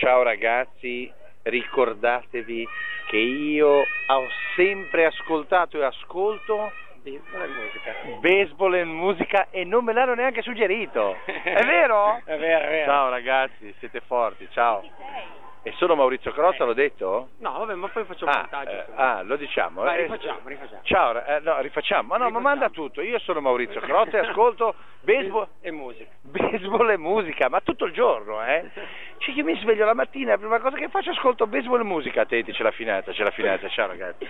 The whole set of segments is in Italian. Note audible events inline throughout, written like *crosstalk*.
ciao ragazzi, ricordatevi che io ho sempre ascoltato e ascolto Baseball e musica. baseball e musica e non me l'hanno neanche suggerito. È vero? *laughs* È vero, è vero. Ciao ragazzi, siete forti, ciao. E sono Maurizio Crotta, l'ho detto? No, vabbè, ma poi facciamo Ah, montaggio. eh, ah, lo diciamo. Vai, eh. rifacciamo, rifacciamo. Ciao, eh, no, rifacciamo. Ma no, ma manda tutto. Io sono Maurizio Crotta e ascolto *laughs* baseball, E musica. baseball e musica, ma tutto il giorno, eh? *laughs* Cioè io mi sveglio la mattina, la prima cosa che faccio ascolto baseball e musica. Attenti, c'è la finata, c'è la finata. Ciao ragazzi.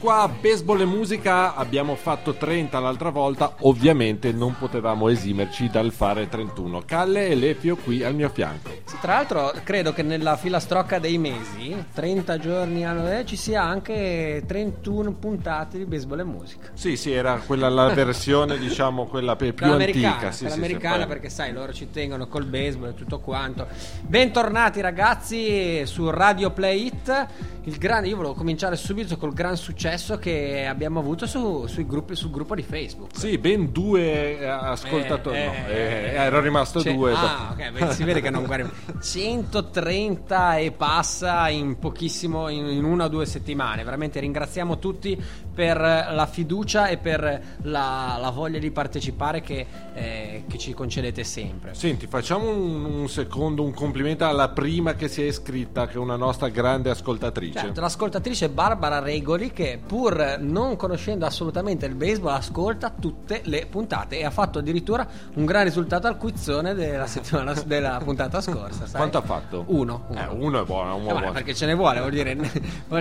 Qua, baseball e musica, abbiamo fatto 30 l'altra volta, ovviamente non potevamo esimerci dal fare 31. Calle e Lefio qui al mio fianco. Tra l'altro credo che nella filastrocca dei mesi, 30 giorni all'anno, eh, ci sia anche 31 puntate di baseball e musica. Sì, sì, era quella la *laughs* versione, diciamo, quella più antica. Sì, quella sì, perché sai, loro ci tengono col baseball e tutto quanto. Bentornati ragazzi su Radio Play It. Il grande, io volevo cominciare subito col gran successo che abbiamo avuto su- sui gruppi, sul gruppo di Facebook. Sì, ben due eh, ascoltatori. Eh, no, eh, eh, ero rimasto Cioè- due. Ah, ok, beh, si vede che non guardi. *laughs* 130 e passa in pochissimo, in, una o due settimane. Veramente ringraziamo tutti per la fiducia e per la, la voglia di partecipare che, eh, che ci concedete sempre. Senti, facciamo un, un secondo, un complimento alla prima che si è iscritta, che è una nostra grande ascoltatrice. Certo, l'ascoltatrice Barbara Regoli che pur non conoscendo assolutamente il baseball ascolta tutte le puntate e ha fatto addirittura un gran risultato al quizzone della settimana *laughs* della puntata scorsa. sai? Quanto ha fatto? Uno. Eh, uno è buono, un Eh, buono. perché ce ne vuole, vuol dire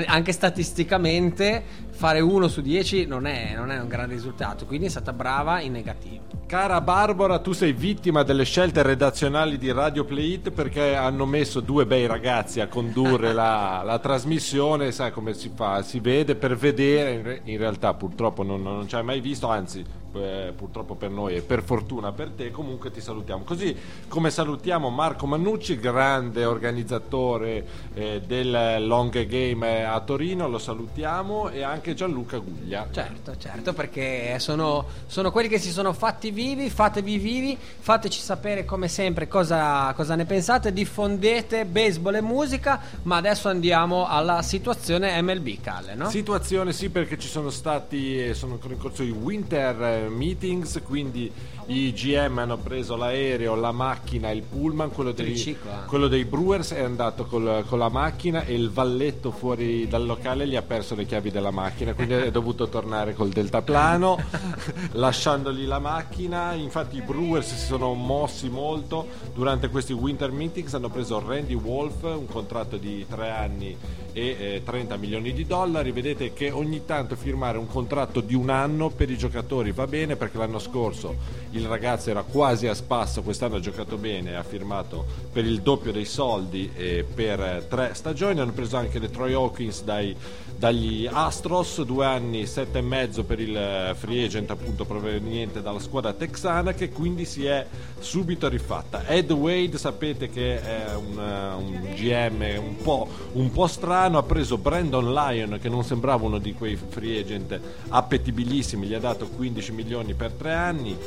anche statisticamente fare uno su 10 non è, non è un gran risultato, quindi è stata brava in negativo. Cara Barbara, tu sei vittima delle scelte redazionali di Radio Play It perché hanno messo due bei ragazzi a condurre *laughs* la, la trasmissione, sai come si fa? Si vede per vedere, in, re- in realtà purtroppo non, non ci hai mai visto, anzi eh, purtroppo per noi e per fortuna per te, comunque ti salutiamo. Così come salutiamo Marco Mannucci, grande organizzatore eh, del Long Game a Torino, lo salutiamo e anche Gianluca Guglia. Certo, certo, perché sono, sono quelli che si sono fatti vivi, fatevi vivi, fateci sapere come sempre cosa, cosa ne pensate, diffondete baseball e musica, ma adesso andiamo alla situazione MLB, Calle, no? Situazione sì perché ci sono stati, eh, sono ancora in corso i winter meetings, quindi i GM hanno preso l'aereo, la macchina, il pullman, quello dei, eh. quello dei Brewers è andato col- con la macchina e il valletto fuori dal locale gli ha perso le chiavi della macchina, quindi è dovuto tornare col deltaplano *laughs* lasciandogli la macchina. Infatti i Brewers si sono mossi molto durante questi winter meetings, hanno preso Randy Wolf, un contratto di tre anni e eh, 30 milioni di dollari. Vedete che ogni tanto firmare un contratto di un anno per i giocatori va bene perché l'anno scorso il ragazzo era quasi a spasso, quest'anno ha giocato bene, ha firmato per il doppio dei soldi e per tre stagioni. Hanno preso anche le Troy Hawkins dai- dagli Astros, due anni, sette e mezzo per il eh, free agent appunto proveniente dalla squadra texana che quindi si è subito rifatta. Ed Wade sapete che è un, eh, un GM un po', un po' strano, ha preso Brandon Lyon che non sembrava uno di quei free agent appetibilissimi, gli ha dato 15 milioni per tre anni,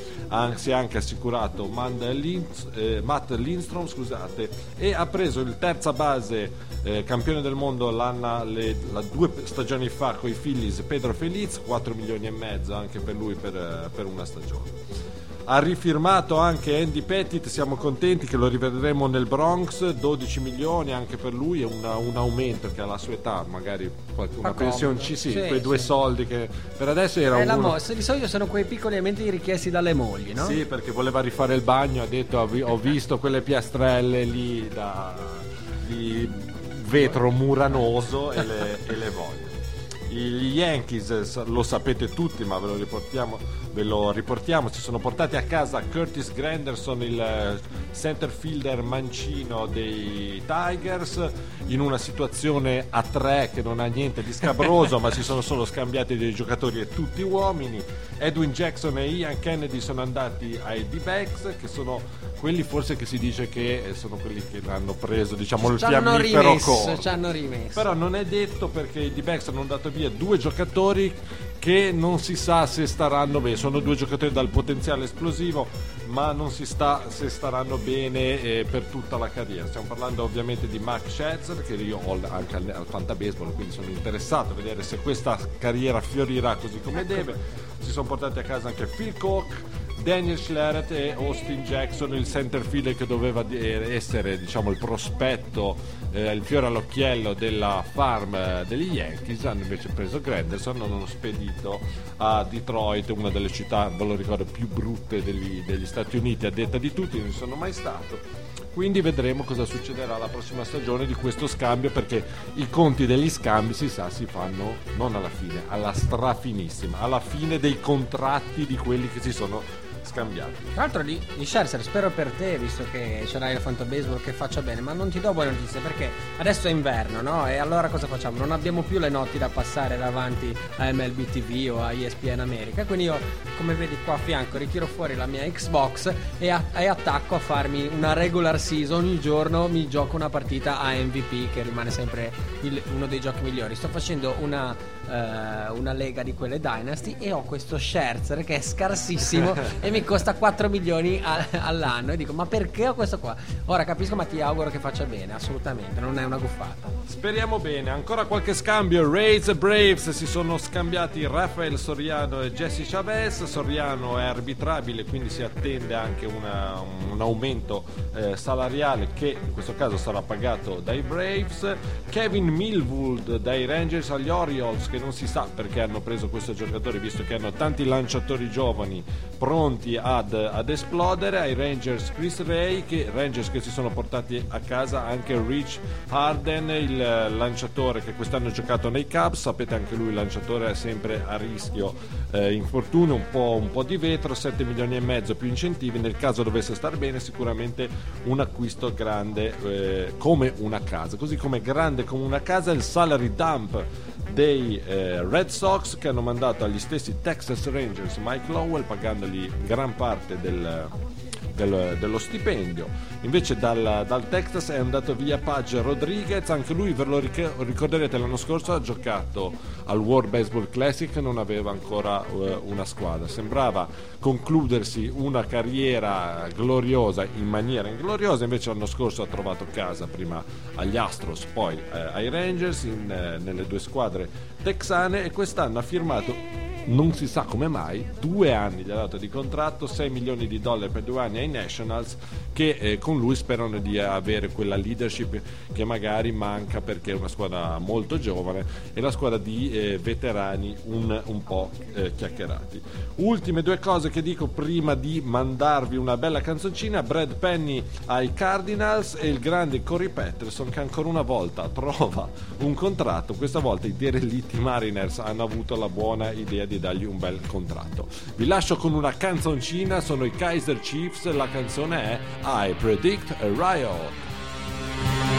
si è anche assicurato eh, Matt Lindstrom scusate, e ha preso il terza base eh, campione del mondo l'anno, le, la- due stagioni fa con i Phillies Pedro Feliz 4 milioni e mezzo anche per lui per, eh, per una stagione ha rifirmato anche Andy Pettit, siamo contenti che lo rivedremo nel Bronx, 12 milioni anche per lui, è una- un aumento che alla sua età, magari una pensioncina, sì, Sì, quei due sì. soldi che per adesso era È la uno... mo- di solito sono quei piccoli aumenti richiesti dalle mogli, no? Sì, perché voleva rifare il bagno, ha detto ho visto quelle piastrelle lì da, di vetro muranoso e le, e le voglio. Gli Yankees, lo sapete tutti, ma ve lo riportiamo, ve lo riportiamo, si sono portati a casa Curtis Granderson, il eh, center fielder mancino dei Tigers, in una situazione a tre che non ha niente di scabroso, *laughs* ma si sono solo scambiati dei giocatori e tutti uomini. Edwin Jackson e Ian Kennedy sono andati ai D-Backs, che sono quelli forse che si dice che eh, sono quelli che hanno preso diciamo il fiammifero rimesso, ci hanno rimesso. Però non è detto perché i D-Backs hanno dato via due giocatori che non si sa se staranno bene. Sono due giocatori dal potenziale esplosivo, ma non si sa se staranno bene eh, per tutta la carriera. Stiamo parlando ovviamente di Mark Scherzer, che io ho anche al, al fantabaseball, quindi sono interessato a vedere se questa carriera fiorirà così come deve. Si sono portati a casa anche Phil Koch. Daniel Schleret e Austin Jackson, il center fielder che doveva eh, essere diciamo, il prospetto, eh, il fiore all'occhiello della farm eh, degli Yankees, hanno invece preso Granderson, hanno spedito a Detroit, una delle città, ve lo ricordo, più brutte degli, degli Stati Uniti, a detta di tutti, non sono mai stato. Quindi vedremo cosa succederà la prossima stagione di questo scambio perché i conti degli scambi si sa si fanno non alla fine, alla strafinissima, alla fine dei contratti di quelli che si sono scambiati. Tra l'altro di, di Scherzer, spero per te, visto che ce l'hai il fantabaseball, che faccia bene, ma non ti do buone notizie perché adesso è inverno, no? E allora cosa facciamo? Non abbiamo più le notti da passare davanti a MLB TV o a ESPN America, quindi io, come vedi qua a fianco, ritiro fuori la mia Xbox e, a- e attacco a farmi una regular season, ogni giorno mi gioco una partita a MVP che rimane sempre il- uno dei giochi migliori. Sto facendo una, eh, una lega di quelle Dynasty e ho questo Scherzer che è scarsissimo *laughs* e mi costa 4 milioni a- all'anno e dico ma perché ho questo qua? Ora capisco ma ti auguro che faccia bene, assolutamente, non è una guffata. Speriamo bene, ancora qualche scambio. Rays e Braves si sono scambiati Rafael Soriano e Jesse Chavez. Soriano è arbitrabile, quindi si attende anche una- un aumento eh, salariale che in questo caso sarà pagato dai Braves. Kevin Millwood dai Rangers agli Orioles, che non si sa perché hanno preso questo giocatore, visto che hanno tanti lanciatori giovani pronti ad, ad esplodere. Ai Rangers Chris Ray, che, Rangers che si sono portati a casa anche Rich Harden, il lanciatore che quest'anno ha giocato nei Cubs. Sapete anche lui, il lanciatore è sempre a rischio eh, infortunio, un po', un po' di vetro, 7 milioni e mezzo più incentivi. Nel caso dovesse star bene, sicuramente un acquisto grande eh, come una casa. Così come grande come una casa il salary dump dei eh, Red Sox che hanno mandato agli stessi Texas Rangers Mike Lowell pagandogli gran parte del, del- dello stipendio. Invece dal, dal Texas è andato via Page Rodriguez, anche lui ve lo ric- ricorderete l'anno scorso ha giocato al World Baseball Classic, non aveva ancora eh, una squadra. Sembrava concludersi una carriera gloriosa in maniera ingloriosa, invece l'anno scorso ha trovato casa prima agli Astros, poi eh, ai Rangers, in, eh, nelle due squadre texane e quest'anno ha firmato non si sa come mai, due anni ha dato di contratto, 6 milioni di dollari per due anni ai Nationals, che eh, con lui sperano di avere quella leadership che magari manca perché è una squadra molto giovane e la squadra di eh, veterani un, un po' eh, chiacchierati. Ultime due cose che dico prima di mandarvi una bella canzoncina, Brad Penny ai Cardinals e il grande Corey Patterson che ancora una volta *laughs* trova un contratto, questa volta i derelitti Mariners hanno avuto la buona idea di dargli un bel contratto. Vi lascio con una canzoncina, sono i Kaiser Chiefs, la canzone è I Predict a Riot.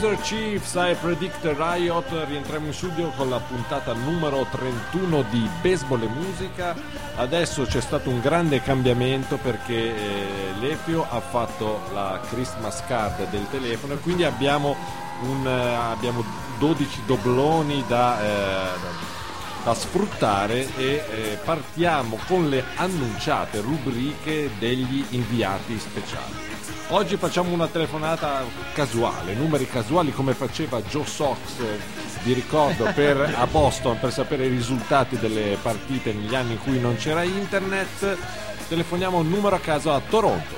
Kaiser Chiefs, I Predict Riot, rientriamo in studio con la puntata numero 31 di Baseball e Musica. Adesso c'è stato un grande cambiamento perché eh, l'Efio ha fatto la Christmas card del telefono e quindi abbiamo, un, eh, abbiamo 12 dobloni da, eh, da sfruttare e eh, partiamo con le annunciate rubriche degli inviati speciali. Oggi facciamo una telefonata casuale, numeri casuali come faceva Joe Sox, eh, vi ricordo, *laughs* per, a Boston per sapere i risultati delle partite negli anni in cui non c'era internet. Telefoniamo un numero a caso a Toronto.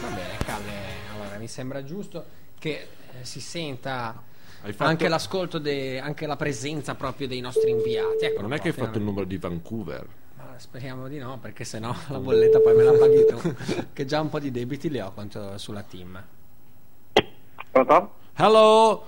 Vabbè, Calle, allora mi sembra giusto che si senta fatto- anche l'ascolto, de- anche la presenza proprio dei nostri inviati. Eccolo Non è che hai fatto il numero di Vancouver. Ma speriamo di no, perché sennò la bolletta poi me la paghi tu. *laughs* che già un po' di debiti li ho contro- sulla team. Pronto? Hello,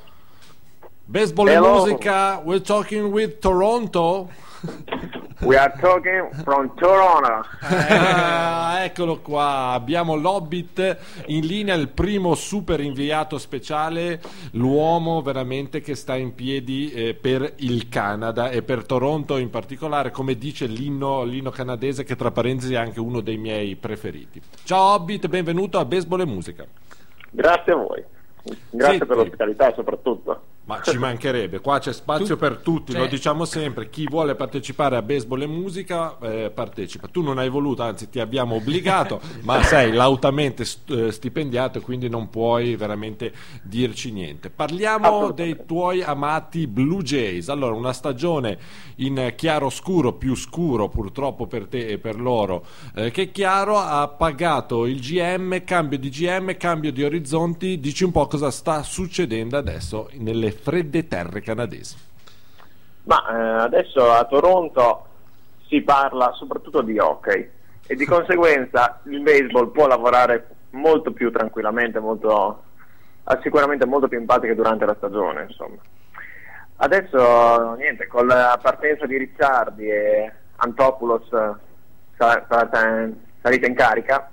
Baseball e Hello. musica, we're talking with Toronto. *laughs* We are talking from Toronto. Ah, eccolo qua, abbiamo l'Hobbit in linea, il primo super inviato speciale, l'uomo veramente che sta in piedi eh, per il Canada e per Toronto in particolare, come dice l'inno, l'inno canadese che tra parentesi è anche uno dei miei preferiti. Ciao Hobbit, benvenuto a Baseball e Musica. Grazie a voi. Grazie Senti. per l'ospitalità soprattutto. Ma ci mancherebbe, qua c'è spazio Tu- per tutti, cioè- lo diciamo sempre, chi vuole partecipare a baseball e musica eh, partecipa. Tu non hai voluto, anzi ti abbiamo obbligato, *laughs* ma sei lautamente eh, stipendiato e quindi non puoi veramente dirci niente. Parliamo dei tuoi amati Blue Jays. Allora, una stagione in chiaro scuro, più scuro purtroppo per te e per loro, eh, che chiaro ha pagato il GM, cambio di GM, cambio di orizzonti. Dici un po' cosa sta succedendo adesso nelle fredde terre canadesi. Ma eh, adesso a Toronto si parla soprattutto di hockey e di *laughs* conseguenza il baseball può lavorare molto più tranquillamente, molto, ha sicuramente molto più impatti che durante la stagione. Insomma. Adesso niente, con la partenza di Ricciardi e Antopoulos eh, sa- sa- salita in carica,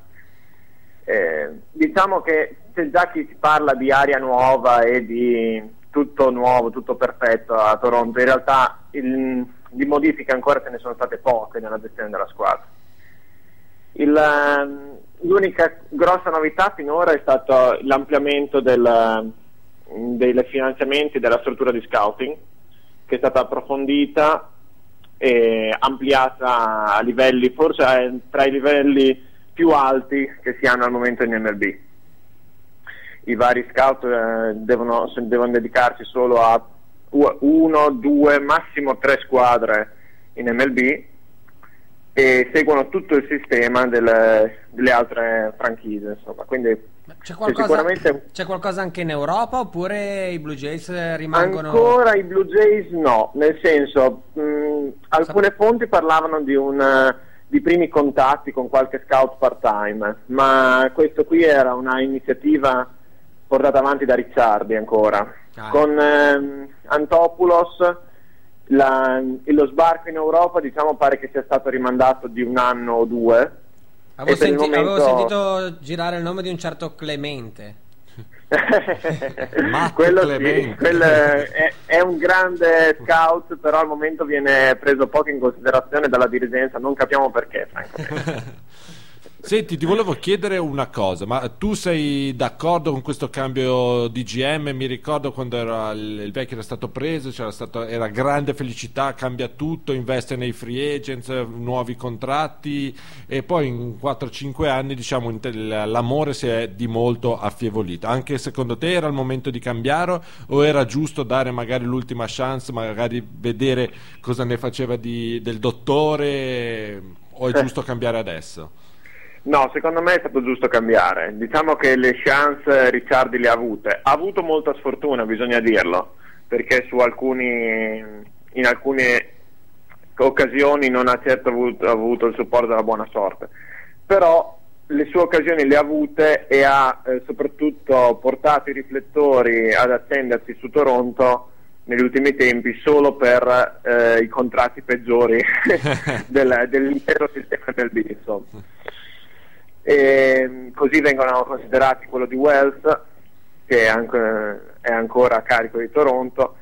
eh, diciamo che c'è già chi si parla di aria nuova e di tutto nuovo, tutto perfetto a Toronto, in realtà il- di modifiche ancora ce ne sono state poche nella gestione della squadra. Il, ehm, l'unica grossa novità finora è stato l'ampliamento del, dei finanziamenti della struttura di scouting, che è stata approfondita e ampliata a livelli, forse eh, tra i livelli più alti che si hanno al momento in MLB. I vari scout eh, devono, devono dedicarsi solo a uno, due, massimo tre squadre in MLB e seguono tutto il sistema delle, delle altre franchise. Insomma. Quindi C'è qualcosa, sicuramente- c'è qualcosa anche in Europa oppure i Blue Jays rimangono... Ancora i Blue Jays no, nel senso, mh, alcune fonti parlavano di, un, di primi contatti con qualche scout part-time, ma questo qui era una iniziativa portata avanti da Ricciardi ancora. Ah. Con ehm, Antopoulos la- lo sbarco in Europa diciamo pare che sia stato rimandato di un anno o due. Avevo, senti- avevo momento- sentito girare il nome di un certo Clemente. *laughs* Quello sì, quello è, è un grande scout, però al momento viene preso poco in considerazione dalla dirigenza, non capiamo perché, francamente. *laughs* Senti, ti volevo chiedere una cosa, ma tu sei d'accordo con questo cambio di GM? Mi ricordo quando era il, vecchio era stato preso, c'era stato, era grande felicità, cambia tutto, investe nei free agents, nuovi contratti e poi in 4-5 anni diciamo l'amore si è di molto affievolito. Anche secondo te era il momento di cambiare o era giusto dare magari l'ultima chance, magari vedere cosa ne faceva di- del dottore o è giusto cambiare adesso? No, secondo me è stato giusto cambiare. Diciamo che le chance Ricciardi le ha avute. Ha avuto molta sfortuna, bisogna dirlo, perché su alcuni, in alcune occasioni non ha certo avuto, avuto il supporto della buona sorte. Però le sue occasioni le ha avute e ha eh, soprattutto portato i riflettori ad accendersi su Toronto negli ultimi tempi solo per eh, i contratti peggiori *laughs* del- dell'intero sistema MLB. Insomma. E, così vengono considerati quello di Wells, che è, anche- è ancora a carico di Toronto,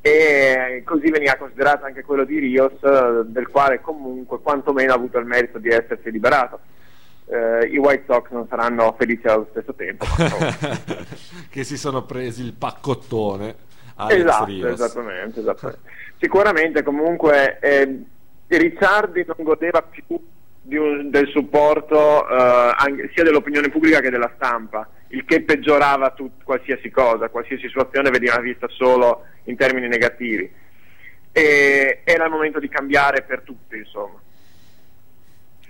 e così veniva considerato anche quello di Rios, del quale comunque quantomeno ha avuto il merito di essersi liberato. Eh, I White Sox non saranno felici allo stesso tempo. *laughs* che si sono presi il paccottone Alex esatto, Rios. esattamente, esattamente. Sicuramente comunque eh, Ricciardi non godeva più un- del supporto eh, anche- sia dell'opinione pubblica che della stampa, il che peggiorava tut- qualsiasi cosa, qualsiasi sua azione veniva vista solo in termini negativi. E era il momento di cambiare per tutti, insomma.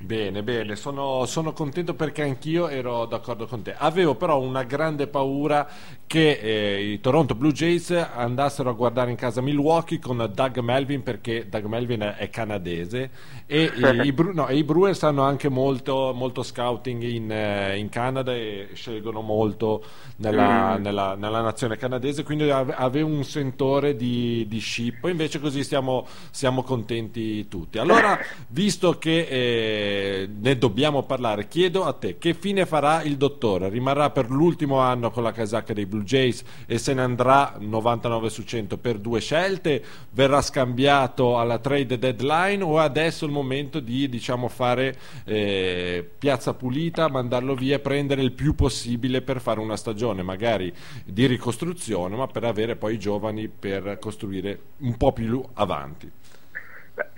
Bene, bene, sono, sono contento perché anch'io ero d'accordo con te. Avevo però una grande paura che eh, i Toronto Blue Jays andassero a guardare in casa Milwaukee con Doug Melvin perché Doug Melvin è canadese e *laughs* i, i Bru- no, i Brewers hanno anche molto, molto scouting in, eh, in Canada e scelgono molto nella, nella- nella nazione canadese, quindi ave- avevo un sentore di, di scippo, invece così stiamo, siamo contenti tutti. Allora, visto che eh, ne dobbiamo parlare, chiedo a te che fine farà il dottore? Rimarrà per l'ultimo anno con la casacca dei Blue Jays e se ne andrà 99 su 100 per due scelte? Verrà scambiato alla trade deadline o adesso è il momento di diciamo, fare eh, piazza pulita, mandarlo via e prendere il più possibile per fare una stagione magari di ricostruzione, ma per avere poi i giovani per costruire un po' più avanti?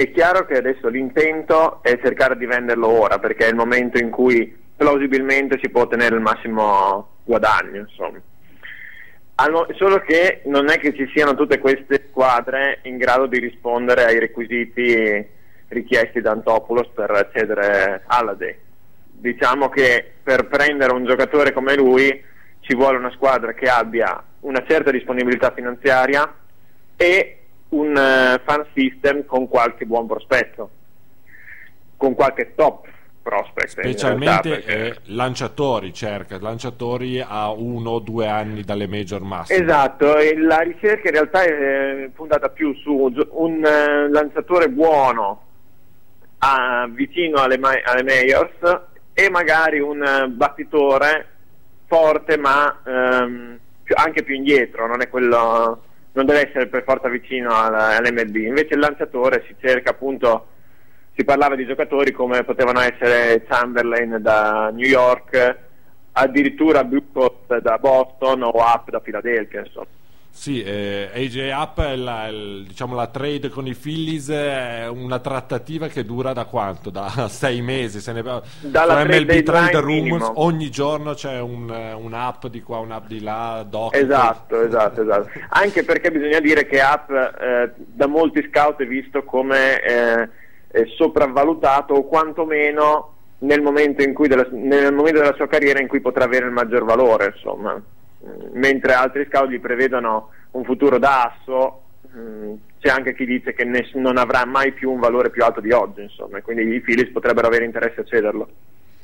È chiaro che adesso l'intento è cercare di venderlo ora, perché è il momento in cui plausibilmente si può ottenere il massimo guadagno, insomma. Al mo- solo che non è che ci siano tutte queste squadre in grado di rispondere ai requisiti richiesti da Antopoulos per accedere alla D. Diciamo che per prendere un giocatore come lui ci vuole una squadra che abbia una certa disponibilità finanziaria e un eh, fan system con qualche buon prospetto, con qualche top prospect. in Specialmente realtà, perché- eh, lanciatori, cerca lanciatori a uno o due anni dalle major massime. Esatto, e la ricerca in realtà è fondata più su un eh, lanciatore buono a- vicino alle, ma- alle majors e magari un eh, battitore forte ma più- anche più indietro, non è quello non deve essere per forza vicino all'MLB. Invece il lanciatore si cerca appunto si parlava di giocatori come potevano essere Chamberlain da New York, addirittura Bucott da Boston o Up da Philadelphia. Insomma. Sì, eh, AJ Up, è la, il- diciamo la trade con i Phillies è una trattativa che dura da quanto? Da *laughs* sei mesi. Se ne Dalla MLB Trade Rumors ogni giorno c'è un, un app di qua, un app di là. doc- Esatto, esatto, esatto. Anche perché bisogna dire che Up eh, da molti scout è visto come eh, eh, sopravvalutato o quantomeno nel momento, in cui della, nel momento della sua carriera in cui potrà avere il maggior valore, insomma. Mentre altri scout gli prevedono un futuro da asso, mm, c'è anche chi dice che ness- non avrà mai più un valore più alto di oggi, insomma, e quindi i Phillies potrebbero avere interesse a cederlo.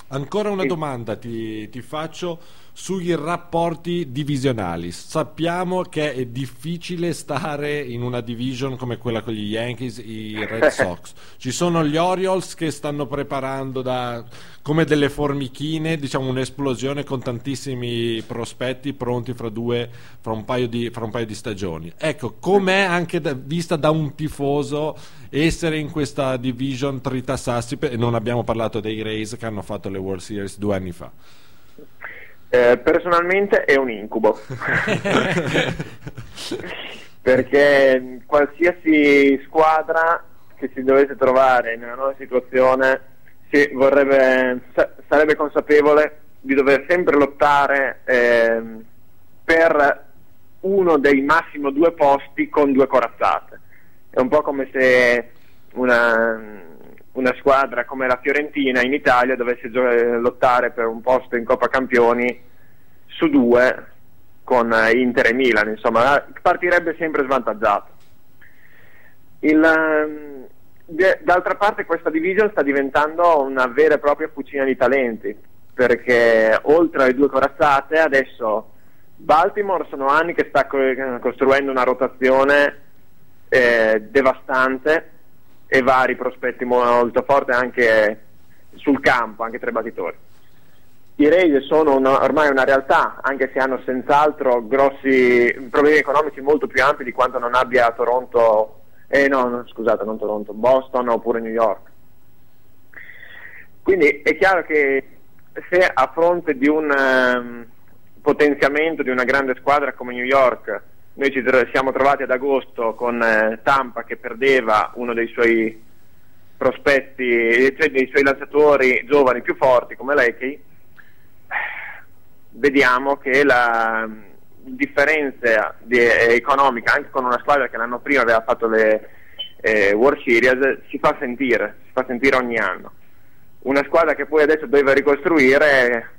Ancora una Sì. domanda ti, ti faccio sui rapporti divisionali. Sappiamo che è difficile stare in una division come quella con gli Yankees, i Red *laughs* Sox. Ci sono gli Orioles che stanno preparando da, come delle formichine, diciamo un'esplosione con tantissimi prospetti pronti fra, due, fra, un, paio di, fra un paio di stagioni. Ecco, com'è anche da- vista da un tifoso essere in questa division tritassassi e non abbiamo parlato dei Rays che hanno fatto le World Series due anni fa. Eh, personalmente è un incubo. *laughs* Perché qualsiasi squadra che si dovesse trovare nella nuova situazione si vorrebbe, sa- sarebbe consapevole di dover sempre lottare ehm, per uno dei massimo due posti con due corazzate. È un po' come se una, una squadra come la Fiorentina in Italia dovesse eh, lottare per un posto in Coppa Campioni su due con eh, Inter e Milan, insomma, partirebbe sempre svantaggiato. Il, ehm, d'altra parte questa division sta diventando una vera e propria fucina di talenti, perché oltre alle due corazzate adesso Baltimore sono anni che sta co- costruendo una rotazione eh, devastante e vari prospetti molto forti anche sul campo, anche tra i battitori. I Rays sono una- ormai una realtà, anche se hanno senz'altro grossi problemi economici molto più ampi di quanto non abbia Toronto, eh no, scusate, non Toronto, Boston oppure New York. Quindi è chiaro che se a fronte di un ehm, potenziamento di una grande squadra come New York, noi ci tro- siamo trovati ad agosto con eh, Tampa che perdeva uno dei suoi prospetti, cioè dei suoi lanciatori giovani più forti come Leckie, vediamo che la differenza di- eh, economica anche con una squadra che l'anno prima aveva fatto le eh, World Series si fa sentire, si fa sentire ogni anno. una squadra che poi adesso deve ricostruire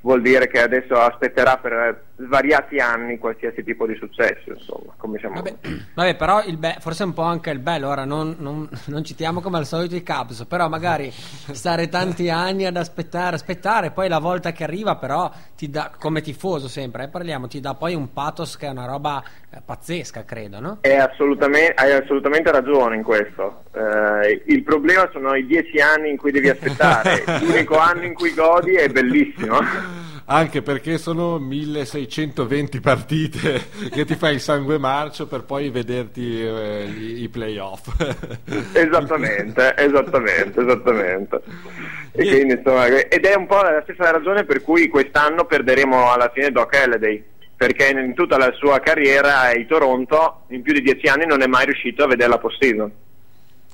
vuol dire che adesso aspetterà per svariati anni qualsiasi tipo di successo, insomma, come siamo Vabbè, *clears throat* vabbè, però il be- forse è un po' anche il bello. Ora non, non- *laughs* non citiamo come al solito i Cubs, però magari *laughs* stare tanti anni ad aspettare, aspettare, poi la volta che arriva, però ti dà, come tifoso sempre, eh, parliamo, ti dà poi un pathos che è una roba eh, pazzesca, credo, no? È assolutamente, hai assolutamente ragione in questo. Eh, il problema sono i dieci anni in cui devi aspettare. *laughs* L'unico anno in cui godi è bellissimo. Anche perché sono 1620 partite *laughs* che ti fai il sangue marcio per poi vederti eh, i, i playoff. Esattamente, esattamente, esattamente. E Niente. quindi, insomma, ed è un po' la stessa ragione per cui quest'anno perderemo alla fine Doc Halliday. Perché in tutta la sua carriera i Toronto, in più di dieci anni, non è mai riuscito a vedere la postseason.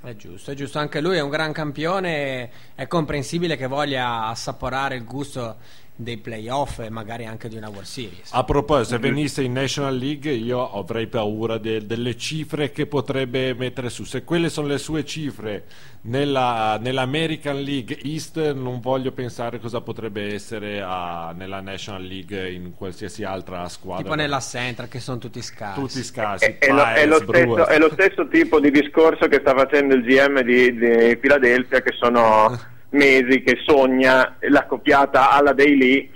È giusto, è giusto, anche lui è un gran campione, è comprensibile che voglia assaporare il gusto dei playoff e magari anche di una World Series. A proposito, se venisse in National League io avrei paura de- delle cifre che potrebbe mettere su. Se quelle sono le sue cifre nella, nell'American League East, non voglio pensare cosa potrebbe essere a- nella National League in qualsiasi altra squadra. Tipo nella Central che sono tutti scarsi. Tutti scarsi. È, è lo, è lo stesso, è lo stesso tipo di discorso che sta facendo il GM di, di Philadelphia, che sono *laughs* mesi che sogna l'accoppiata alla Daily.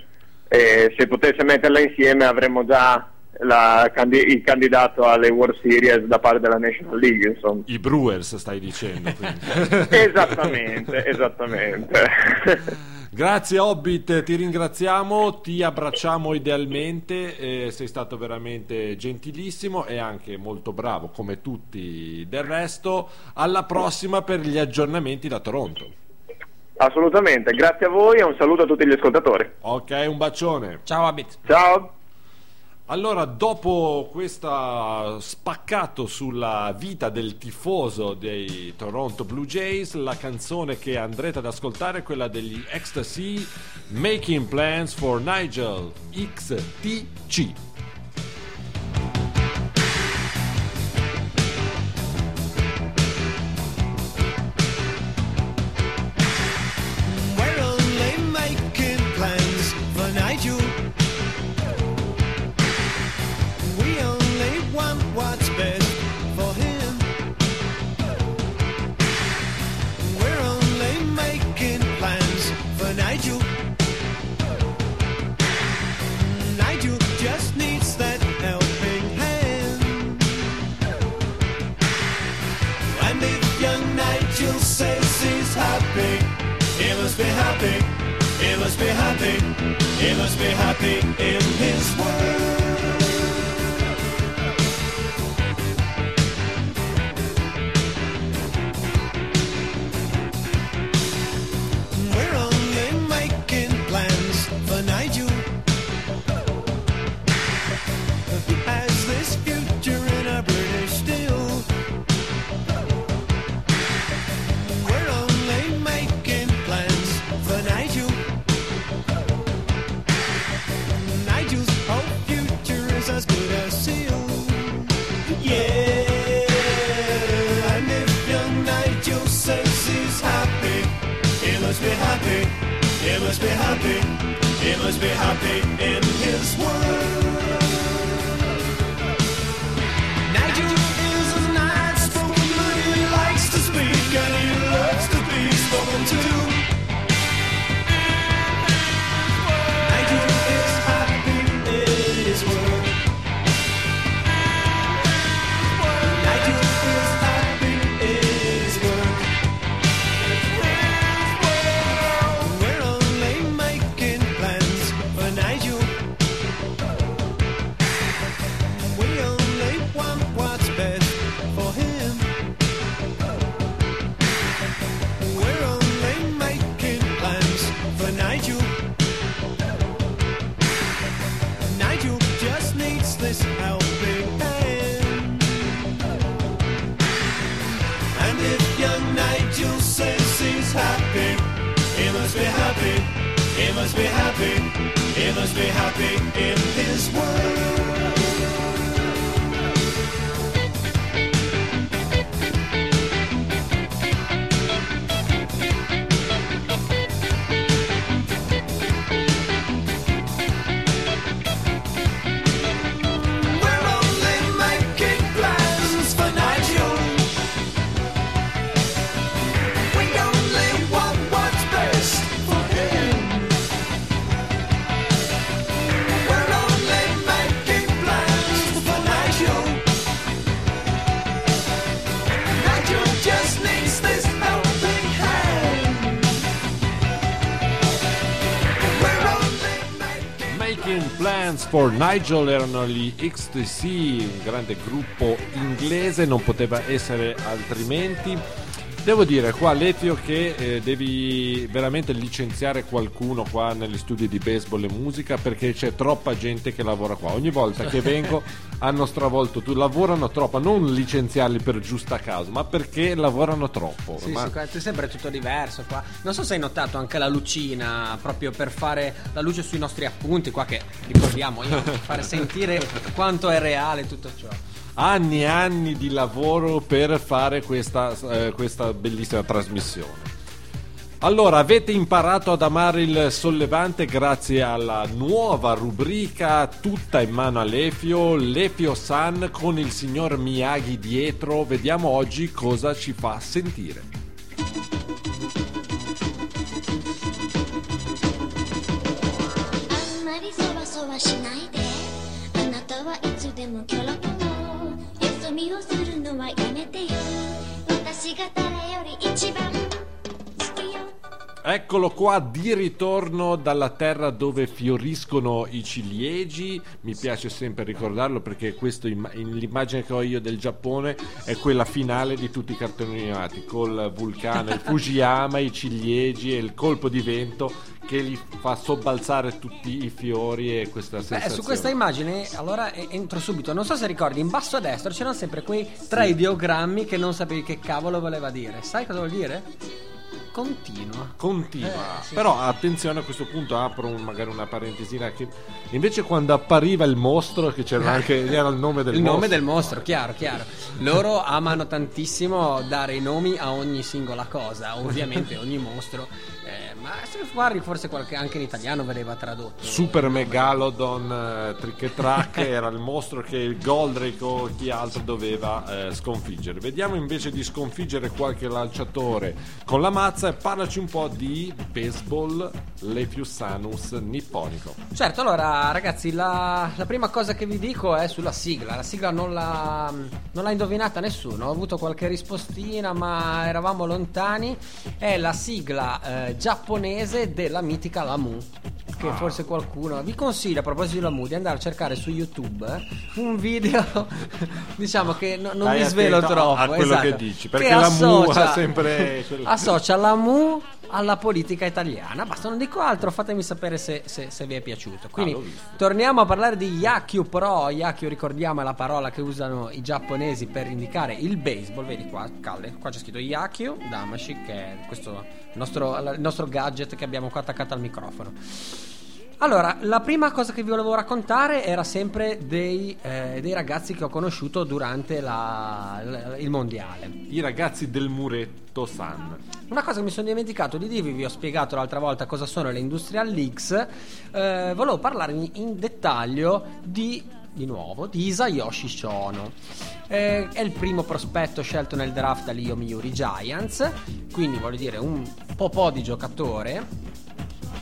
E se potesse metterla insieme avremmo già la il candidato alle World Series da parte della National League. Insomma. I Brewers stai dicendo. *laughs* esattamente, esattamente. *laughs* Grazie Hobbit, ti ringraziamo, ti abbracciamo idealmente, eh, sei stato veramente gentilissimo e anche molto bravo come tutti del resto. Alla prossima per gli aggiornamenti da Toronto. Assolutamente, grazie a voi e un saluto a tutti gli ascoltatori. Ok, un bacione. Ciao Abit. Ciao! Allora, dopo questo spaccato sulla vita del tifoso dei Toronto Blue Jays, la canzone che andrete ad ascoltare è quella degli Ecstasy Making Plans for Nigel XTC. Be happy, he must be happy happy, he must be happy, he must be happy in his world. Plans for Nigel erano gli XTC, un grande gruppo inglese, non poteva essere altrimenti. Devo dire qua Lefio che eh, devi veramente licenziare qualcuno qua negli studi di baseball e musica perché c'è troppa gente che lavora qua. Ogni volta che vengo *laughs* hanno stravolto tu, lavorano troppo, non licenziarli per giusta causa, ma perché lavorano troppo. Sì, Ma- sì, qua è sempre tutto diverso qua. Non so se hai notato anche la lucina proprio per fare la luce sui nostri appunti qua che ricordiamo, io, per fare sentire *laughs* quanto è reale tutto ciò anni e anni di lavoro per fare questa, eh, questa bellissima trasmissione. Allora, avete imparato ad amare il sollevante grazie alla nuova rubrica tutta in mano a Lefio, Lefio San con il signor Miyagi dietro. Vediamo oggi cosa ci fa sentire. あんまりそわそわしないであなたはいつでもキョロキョロよそ見 をするのはやめてよ私が誰より一番好きよ Eccolo qua di ritorno dalla terra dove fioriscono i ciliegi. Mi piace sempre ricordarlo perché questo imma- l'immagine che ho io del Giappone è quella finale di tutti i cartoni animati col vulcano, il Fujiyama, i ciliegi e il colpo di vento che li fa sobbalzare tutti i fiori e questa Beh, sensazione. su questa immagine, allora entro subito. Non so se ricordi, in basso a destra c'erano sempre quei tre ideogrammi che non sapevi che cavolo voleva dire. Sai cosa vuol dire? Continua. continua. Eh, sì. Però attenzione a questo punto apro un- magari una parentesina che invece quando appariva il mostro che c'era *laughs* anche era il nome del il mostro. nome del mostro, chiaro, chiaro. Loro amano tantissimo dare i nomi a ogni singola cosa, ovviamente *laughs* ogni mostro. Eh, ma se guardi forse qualche anche in italiano vedeva tradotto. Super Megalodon eh, Trick e Track *laughs* era il mostro che il Goldrake o chi altro doveva eh, sconfiggere. Vediamo invece di sconfiggere qualche lanciatore con la mazza e parlaci un po' di baseball Lefiusanus nipponico. Certo, allora ragazzi, la, la prima cosa che vi dico è sulla sigla. La sigla non l'ha, non l'ha indovinata nessuno, ho avuto qualche rispostina, ma eravamo lontani. È la sigla eh, giapponese della mitica Lamu. Che Ah. forse qualcuno vi consiglio a proposito di Lamu di andare a cercare su YouTube un video, *laughs* diciamo che no- non Stai vi svelo troppo. a quello esatto, che dici, perché la Mu associa- ha sempre *laughs* associa la Mu alla politica italiana. Basta, non dico altro, fatemi sapere se, se- se vi è piaciuto. Quindi l'ho visto. torniamo a parlare di Yakyu Pro. Yakyu, ricordiamo, è la parola che usano i giapponesi per indicare il baseball. Vedi qua, Calle, qua c'è scritto Yakyu Damashi, che è questo il nostro, il nostro gadget che abbiamo qua attaccato al microfono. Allora, la prima cosa che vi volevo raccontare era sempre dei, eh, dei ragazzi che ho conosciuto durante la- l- il mondiale. I ragazzi del muretto San. Una cosa che mi sono dimenticato di dirvi, vi ho spiegato l'altra volta cosa sono le Industrial Leagues, eh, volevo parlarvi in dettaglio di di nuovo di Isayoshi Shono. Eh, è il primo prospetto scelto nel draft dagli Yomiuri Giants, quindi voglio dire un po' po' di giocatore.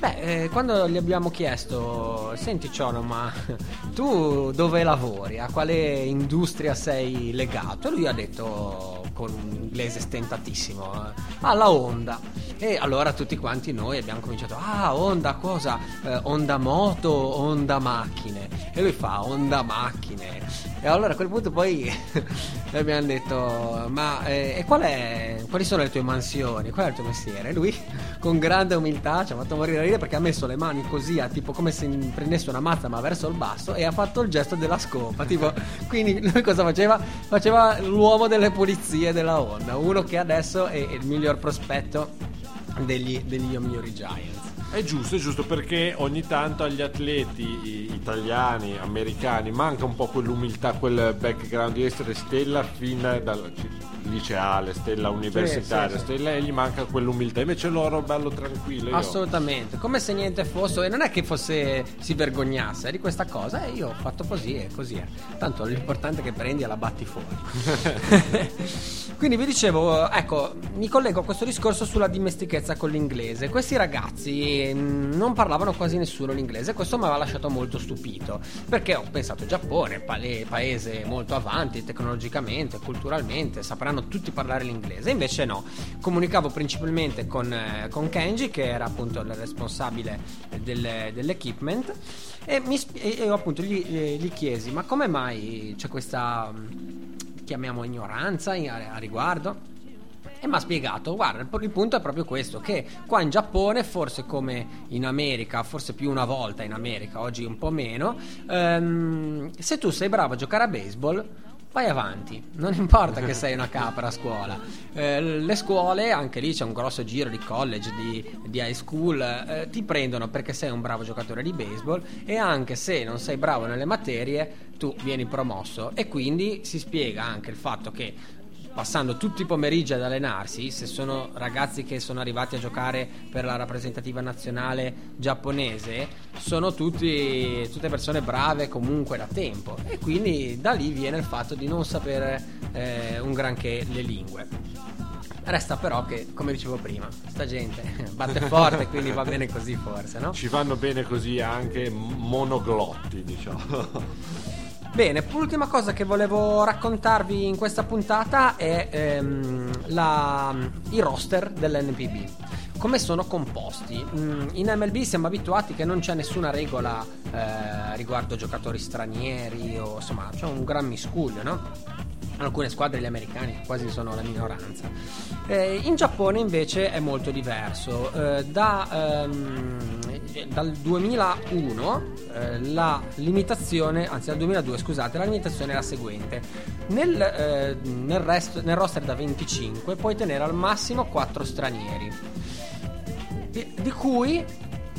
Beh, eh, quando gli abbiamo chiesto, senti Ciono, ma *laughs* tu dove lavori? A quale industria sei legato? E lui ha detto con un inglese stentatissimo, alla Honda. E allora tutti quanti noi abbiamo cominciato, ah Honda cosa? Eh, Honda moto, Honda macchine. E lui fa Honda macchine. E allora a quel punto poi *laughs* abbiamo detto, ma eh, e qual è, quali sono le tue mansioni? Qual è il tuo mestiere? E lui *laughs* con grande umiltà ci ha fatto morire da ridere perché ha messo le mani così, a, tipo come se prendesse una mazza ma verso il basso e ha fatto il gesto della scopa. Tipo, *laughs* quindi lui cosa faceva? Faceva l'uomo delle pulizie della Honda, uno che adesso è il miglior prospetto degli, degli Yomiuri Giants. È giusto, è giusto perché ogni tanto agli atleti italiani, americani, manca un po' quell'umiltà, quel background di essere stella fin dal liceale, stella universitaria, sì, sì. stella e gli manca quell'umiltà. Invece loro bello tranquillo. io- Assolutamente, come se niente fosse, e non è che fosse si vergognasse di questa cosa, e io ho fatto così e così è. Tanto l'importante è che prendi e la batti fuori. *laughs* Quindi vi dicevo, ecco, mi collego a questo discorso sulla dimestichezza con l'inglese. Questi ragazzi mm, non parlavano quasi nessuno l'inglese, questo mi aveva lasciato molto stupito, perché ho pensato Giappone, pale- paese molto avanti tecnologicamente, culturalmente, sapranno impariranno tutti parlare l'inglese. Invece no, comunicavo principalmente con, eh, con Kenji, che era appunto il responsabile del- dell'equipment, e, mi e appunto gli, eh, gli chiesi, ma come mai c'è questa, mh, chiamiamo ignoranza a, a riguardo? E mi ha spiegato, guarda, il punto è proprio questo, che qua in Giappone, forse come in America, forse più una volta in America, oggi un po' meno, ehm, se tu sei bravo a giocare a baseball, vai avanti, non importa che sei una capra a scuola. Eh, le scuole, anche lì c'è un grosso giro di college, di, di high school, eh, ti prendono perché sei un bravo giocatore di baseball e anche se non sei bravo nelle materie, tu vieni promosso. E quindi si spiega anche il fatto che passando tutti i pomeriggi ad allenarsi, se sono ragazzi che sono arrivati a giocare per la rappresentativa nazionale giapponese, sono tutti, tutte persone brave comunque da tempo e quindi da lì viene il fatto di non sapere eh, un granché le lingue. Resta però che, come dicevo prima, sta gente *laughs* batte *laughs* forte, quindi va bene così forse, no? Ci vanno bene così anche monoglotti, diciamo. Bene, l'ultima cosa che volevo raccontarvi in questa puntata è ehm, la- i roster dell'NPB. Come sono composti? Mm, in MLB siamo abituati che non c'è nessuna regola eh, riguardo giocatori stranieri o insomma c'è un gran miscuglio, no? alcune squadre gli americani quasi sono la minoranza. Eh, in Giappone invece è molto diverso. Eh, da, ehm, dal 2001 eh, la limitazione, anzi dal 2002 scusate, la limitazione è la seguente. Nel, eh, nel, resto- nel roster da 25 puoi tenere al massimo 4 stranieri di, di cui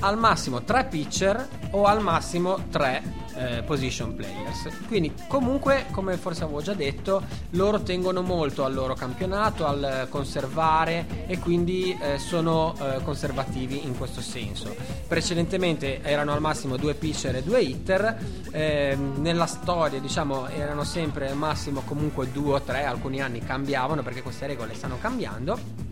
al massimo 3 pitcher o al massimo 3 position players. Quindi comunque, come forse avevo già detto, loro tengono molto al loro campionato, al conservare e quindi eh, sono eh, conservativi in questo senso. Precedentemente erano al massimo 2 pitcher e 2 hitter, ehm, nella storia diciamo erano sempre al massimo comunque 2 o 3, alcuni anni cambiavano perché queste regole stanno cambiando.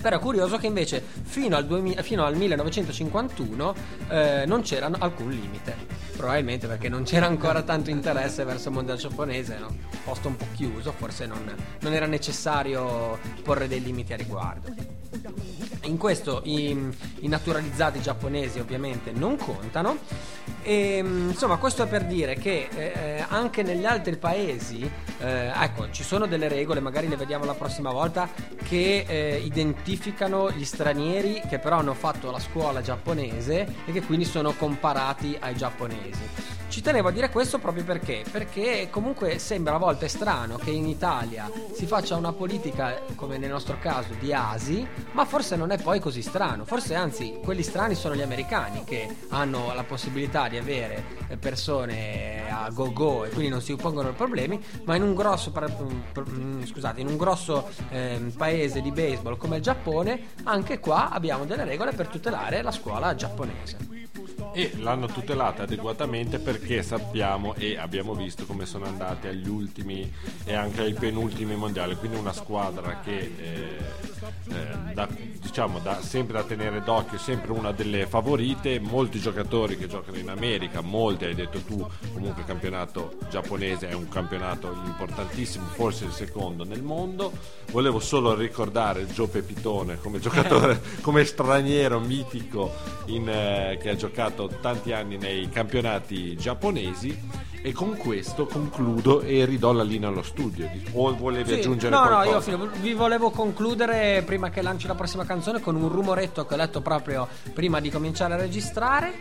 Però è curioso che invece fino al, 2000 fino al 1951 eh, non c'era alcun limite. Probabilmente perché non c'era ancora tanto interesse verso il mondo giapponese, no? posto un po' chiuso, forse non, non era necessario porre dei limiti a riguardo. In questo i, i naturalizzati giapponesi ovviamente non contano. E insomma questo è per dire che eh, anche negli altri paesi eh, ecco ci sono delle regole magari le vediamo la prossima volta che eh, identificano gli stranieri che però hanno fatto la scuola giapponese e che quindi sono comparati ai giapponesi. Ci tenevo a dire questo proprio perché? Perché comunque sembra a volte strano che in Italia si faccia una politica come nel nostro caso di asi ma forse non è poi così strano. Forse anzi quelli strani sono gli americani che hanno la possibilità di avere eh, persone a go go e quindi non si pongono problemi ma in un grosso par- mm, scusate in un grosso ehm, paese di baseball come il Giappone anche qua abbiamo delle regole per tutelare la scuola giapponese e l'hanno tutelata adeguatamente perché sappiamo e abbiamo visto come sono andati agli ultimi e anche ai penultimi mondiali. Quindi una squadra che eh, eh, da, diciamo da, sempre da tenere d'occhio sempre una delle favorite. Molti giocatori che giocano in America molti hai detto tu comunque il campionato giapponese è un campionato importantissimo forse il secondo nel mondo. Volevo solo ricordare Joe Pepitone come giocatore *laughs* *laughs* come straniero mitico in, eh, che ha giocato tanti anni nei campionati giapponesi e con questo concludo e ridò la linea allo studio. O volevi Sì, aggiungere no, qualcosa no, io fino- vi volevo concludere prima che lanci la prossima canzone con un rumoretto che ho letto proprio prima di cominciare a registrare.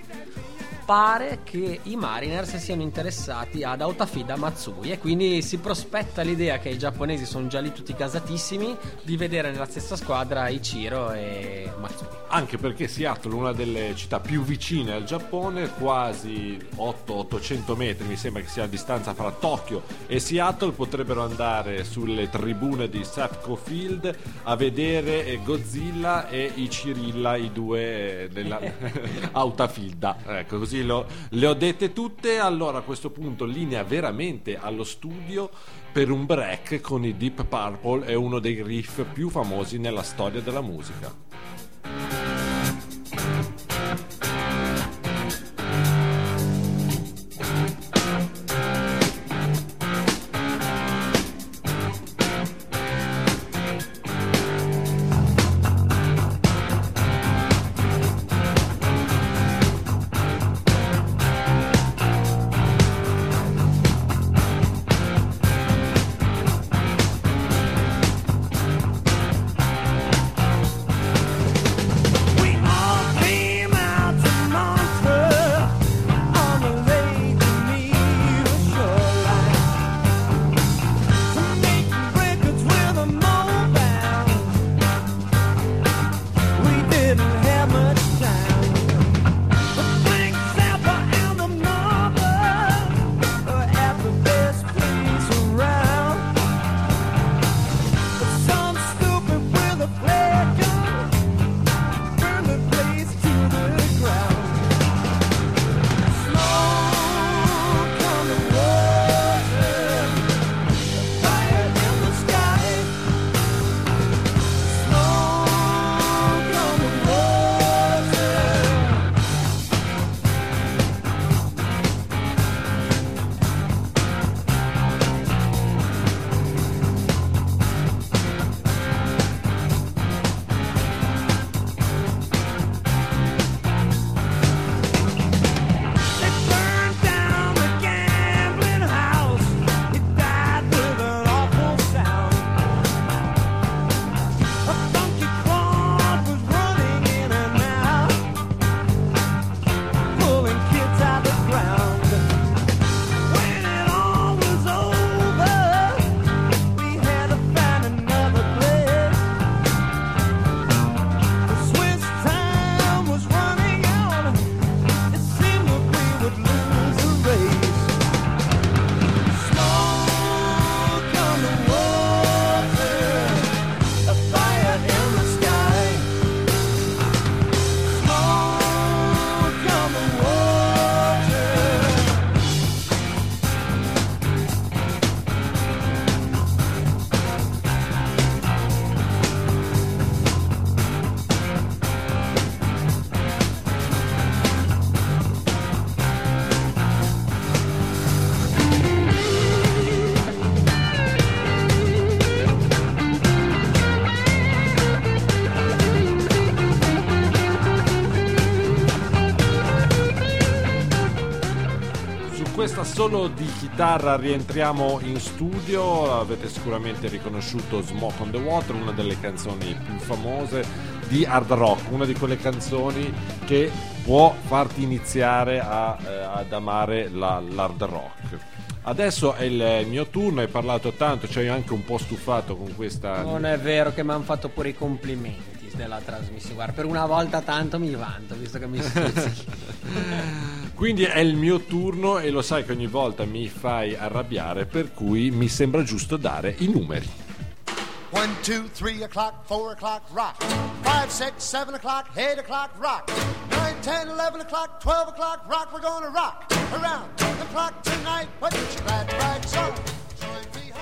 Pare che i Mariners siano interessati ad Autafida Matsui e quindi si prospetta l'idea che i giapponesi sono già lì tutti casatissimi di vedere nella stessa squadra Ichiro e Matsui. Anche perché Seattle è una delle città più vicine al Giappone, quasi 800-800 metri, mi sembra che sia la distanza fra Tokyo e Seattle, potrebbero andare sulle tribune di Sapco Field a vedere Godzilla e i Cirilla, i due della *laughs* Autafilda. Ecco, così lo- le ho dette tutte, allora a questo punto linea veramente allo studio per un break con i Deep Purple è uno dei riff più famosi nella storia della musica. Solo di chitarra rientriamo in studio. Avete sicuramente riconosciuto Smoke on the Water, una delle canzoni più famose di hard rock, una di quelle canzoni che può farti iniziare a, eh, ad amare la- l'hard rock. Adesso è il mio turno, hai parlato tanto, ci hai anche un po' stufato con questa... Non è vero che mi hanno fatto pure i complimenti della trasmissione. Guarda, per una volta tanto mi vanto, visto che mi *laughs* stuzzichi. Quindi è il mio turno e lo sai che ogni volta mi fai arrabbiare, per cui mi sembra giusto dare i numeri. One, two, three o'clock, four o'clock, rock. Five, six, seven o'clock, eight o'clock, rock. Nine, ten, eleven o'clock, twelve o'clock, rock. We're gonna rock around the clock tonight. Put your glad rags on.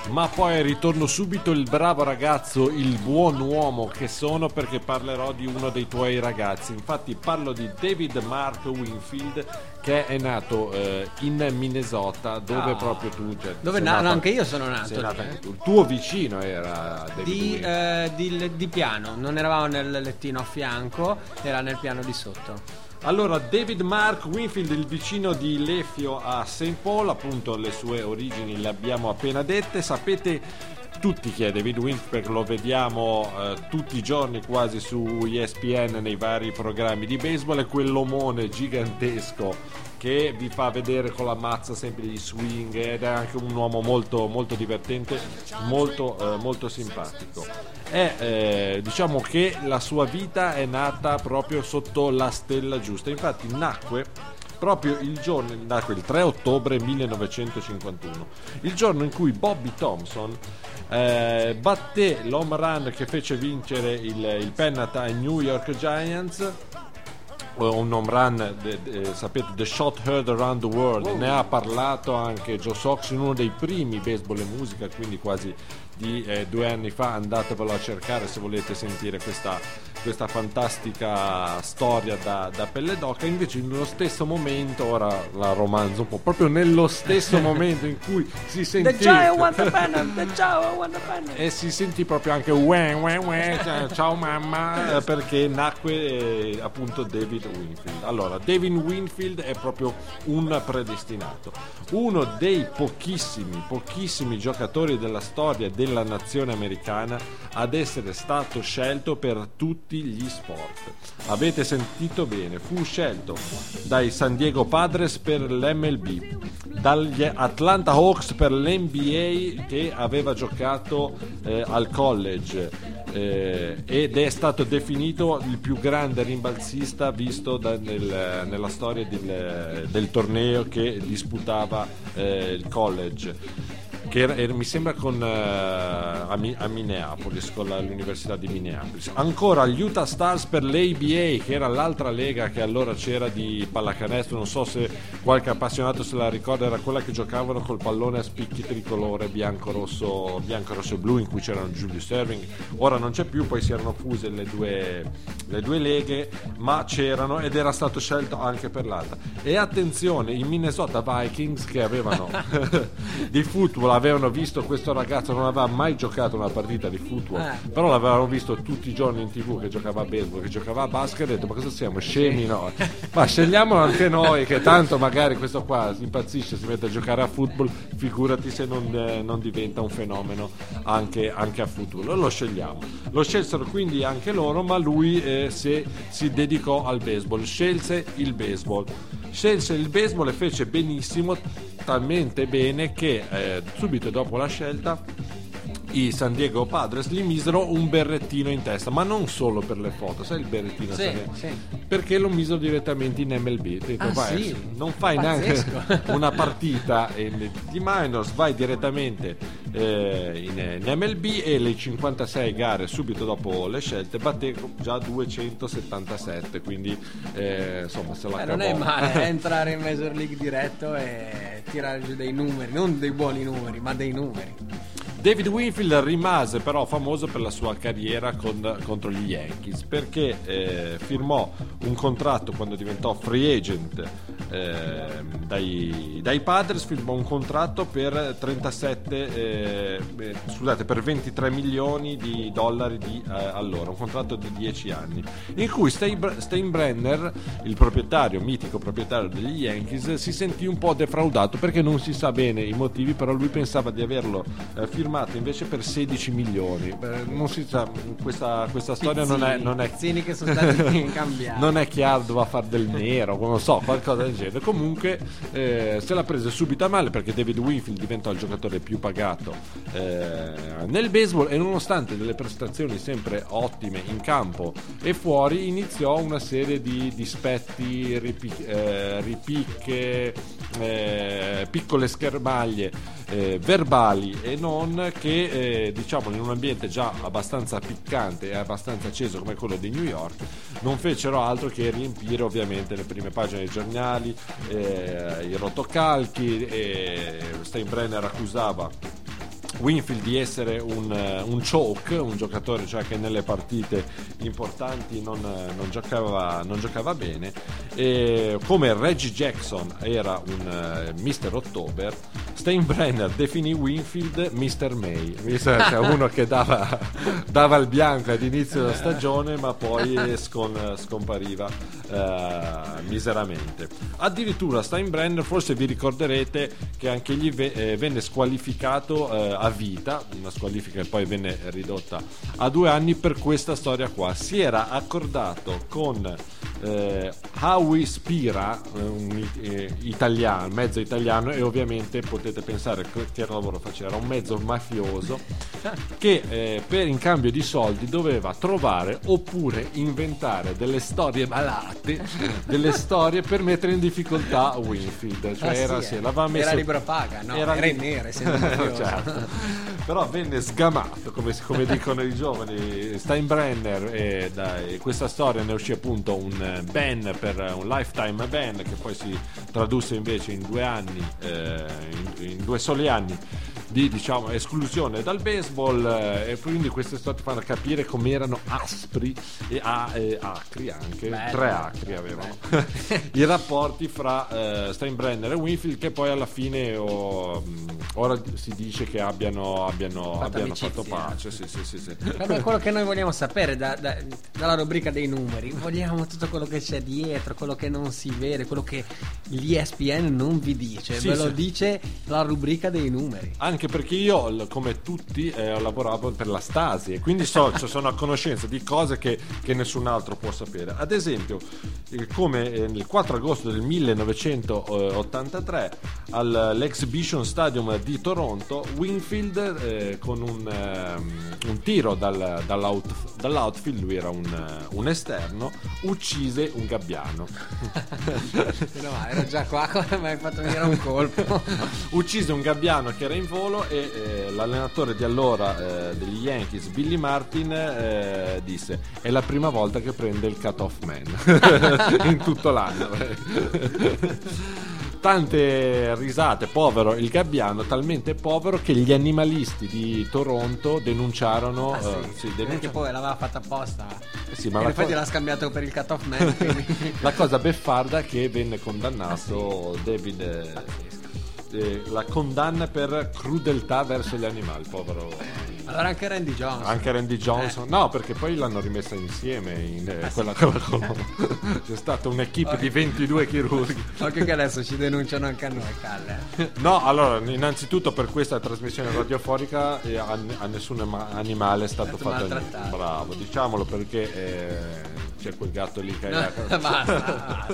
Ma poi ritorno subito il bravo ragazzo, il buon uomo che sono perché parlerò di uno dei tuoi ragazzi. Infatti parlo di David Mark Winfield che è nato eh, in Minnesota dove Ah. proprio tu... Cioè, Dove na- nato- no, anche io sono nato nato eh. Il tuo vicino era David Di, eh, di- di piano, non eravamo nel lettino a fianco, era nel piano di sotto. Allora, David Mark Winfield, il vicino di Lefio a St. Paul, appunto le sue origini le abbiamo appena dette. Sapete tutti chi è David Winfield perché lo vediamo eh, tutti i giorni quasi su ESPN nei vari programmi di baseball, è quell'omone gigantesco che vi fa vedere con la mazza sempre gli swing ed è anche un uomo molto, molto divertente, molto, eh, molto simpatico. È, eh, diciamo che la sua vita è nata proprio sotto la stella giusta, infatti nacque proprio il giorno, nacque il 3 ottobre 1951, il giorno in cui Bobby Thompson eh, batté l'home run che fece vincere il, il pennant ai New York Giants un home run, de- de- sapete, The Shot Heard Around the World, ne ha parlato anche Joe Sox in uno dei primi baseball e musica, quindi quasi di eh, due anni fa, andatevelo a cercare se volete sentire questa, questa fantastica storia da, da pelle d'oca, invece nello stesso momento, ora la romanzo un po', proprio nello stesso *laughs* momento in cui si sentì... The Giant won the pennant, the Giant won the. E si sentì proprio anche "Ue, ue, ue", cioè, ciao mamma *laughs* eh, perché nacque eh, appunto David Winfield. Allora, David Winfield è proprio un predestinato, uno dei pochissimi, pochissimi giocatori della storia della nazione americana ad essere stato scelto per tutti gli sport. Avete sentito bene, fu scelto dai San Diego Padres per l'MLB, dagli Atlanta Hawks per l'NBA che aveva giocato eh, al college eh, ed è stato definito il più grande rimbalzista visto da- nel- nella storia del, del torneo che disputava eh, il college. Che era- era- mi sembra con, eh, a, Mi- a Minneapolis, con la- l'Università di Minneapolis. Ancora gli Utah Stars per l'ABA, che era l'altra lega che allora c'era di pallacanestro. Non so se qualche appassionato se la ricorda, era quella che giocavano col pallone a spicchi tricolore bianco-rosso, bianco-rosso e blu, in cui c'erano Julius Erving. Ora non c'è più, poi si erano fuse le due, le due leghe, ma c'erano ed era stato scelto anche per l'altra. E attenzione, i Minnesota Vikings che avevano *laughs* *laughs* di football avevano visto questo ragazzo, non aveva mai giocato una partita di football, Eh. però l'avevano visto tutti i giorni in tv che giocava a baseball, che giocava a basket, e ha detto ma cosa siamo scemi no? Ma scegliamolo anche noi che tanto magari questo qua si impazzisce, si mette a giocare a football, figurati se non, eh, non diventa un fenomeno anche, anche a football. Lo scegliamo. Lo scelsero quindi anche loro, ma lui eh, se- si dedicò al baseball, scelse il baseball. Scelse il baseball e fece benissimo, talmente bene che eh, subito dopo la scelta i San Diego Padres gli misero un berrettino in testa, ma non solo per le foto, sai il berrettino? Sì, sì. Perché lo misero direttamente in MLB. Detto, Ah, vai, sì? Non fai Pazzesco. neanche *laughs* una partita di minors, vai direttamente eh, in, in MLB e le 56 gare subito dopo le scelte batté già 277, quindi eh, insomma se la Eh, non è male eh, *laughs* entrare in Major League diretto e tirare giù dei numeri, non dei buoni numeri, ma dei numeri. David Winfield rimase però famoso per la sua carriera con- contro gli Yankees perché eh, firmò un contratto quando diventò free agent eh, dai, dai Padres firma un contratto per 37 eh, eh, scusate per 23 milioni di dollari di eh, allora un contratto di 10 anni in cui Stein- Steinbrenner il proprietario mitico proprietario degli Yankees si sentì un po' defraudato perché non si sa bene i motivi però lui pensava di averlo eh, firmato invece per 16 milioni. Beh, non si sa questa, questa storia non è, non è *laughs* non è chiaro doveva fare del nero non so qualcosa genere comunque eh, se l'ha presa subito a male perché David Winfield diventò il giocatore più pagato eh, nel baseball e nonostante delle prestazioni sempre ottime in campo e fuori iniziò una serie di dispetti ripi- eh, ripicche eh, piccole schermaglie eh, verbali e non che eh, diciamo in un ambiente già abbastanza piccante e abbastanza acceso come quello di New York non fecero altro che riempire ovviamente le prime pagine dei giornali eh, i rotocalchi e Steinbrenner accusava Winfield di essere un, eh, un choke, un giocatore cioè che nelle partite importanti non, eh, non giocava, non giocava bene. E come Reggie Jackson era un eh, Mr. October, Steinbrenner definì Winfield Mr. May, cioè uno che dava, *laughs* dava il bianco ad inizio della stagione ma poi scon- scompariva eh, miseramente. Addirittura Steinbrenner, forse vi ricorderete che anche gli ve- eh, venne squalificato eh, a vita, una squalifica che poi venne ridotta a due anni per questa storia qua. Si era accordato con eh, Howie Spira, eh, un eh, italiano, mezzo italiano, e ovviamente potete pensare che, lavoro faceva, era un mezzo mafioso *laughs* che eh, per in cambio di soldi doveva trovare oppure inventare delle storie malate, *laughs* delle storie per mettere in difficoltà Winfield. Cioè Ah, sì, era, eh. sì, l'aveva messo- Era libero paga, no? Era in nero, *laughs* essendo mafioso. Certo. *laughs* Però venne sgamato, come, come dicono i giovani, Steinbrenner e, da- questa storia ne uscì appunto un ban per un lifetime ban che poi si tradusse invece in due anni, eh, in, in due soli anni di diciamo esclusione dal baseball eh, e quindi queste storie fanno capire come erano aspri e a- e acri anche Bello. tre acri avevano *laughs* i rapporti fra eh, Steinbrenner e Winfield che poi alla fine oh, mh, ora si dice che abbiano, abbiano, Fatto abbiano fatto pace sì, sì, sì, sì. È quello *laughs* che noi vogliamo sapere da- da- dalla rubrica dei numeri. Vogliamo tutto quello che c'è dietro, quello che non si vede, quello che l'ESPN non vi dice. Sì, Ve lo sì. dice la rubrica dei numeri. Anche perché io, come tutti, eh, lavoravo per la Stasi e quindi so, cioè, sono a conoscenza di cose che, che nessun altro può sapere. Ad esempio, eh, come eh, il 4 agosto del 1983 all'Exhibition Stadium di Toronto, Winfield eh, con un, ehm, un tiro dal- dall'out- dall'outfield, lui era un, eh, un esterno, uccise un gabbiano. *laughs* No, ero già qua, *laughs* mi hai fatto venire un colpo. *laughs* uccise un gabbiano che era in volo e eh, l'allenatore di allora eh, degli Yankees, Billy Martin, eh, disse è la prima volta che prende il cut-off man *laughs* in tutto l'anno. *laughs* Tante risate, povero il gabbiano, talmente povero che gli animalisti di Toronto denunciarono... Ah, sì. eh, sì, Perché denunciarono- poi l'aveva fatta apposta. sì, ma e infatti cosa- l'ha scambiato per il cut-off man. *laughs* la cosa beffarda che venne condannato David eh, eh, la condanna per crudeltà verso gli animali povero. Allora anche Randy Johnson. anche Randy Johnson. No perché poi l'hanno rimessa insieme in eh, Ah, quella, quella *laughs* con- c'è stata un'equipe di 22 chirurghi. *laughs* Occhio che adesso ci denunciano anche a noi, Calle. no allora innanzitutto per questa trasmissione radiofonica eh, a, a nessun animale è stato Stato fatto niente. bravo diciamolo perché eh, c'è quel gatto lì che *laughs* basta, basta.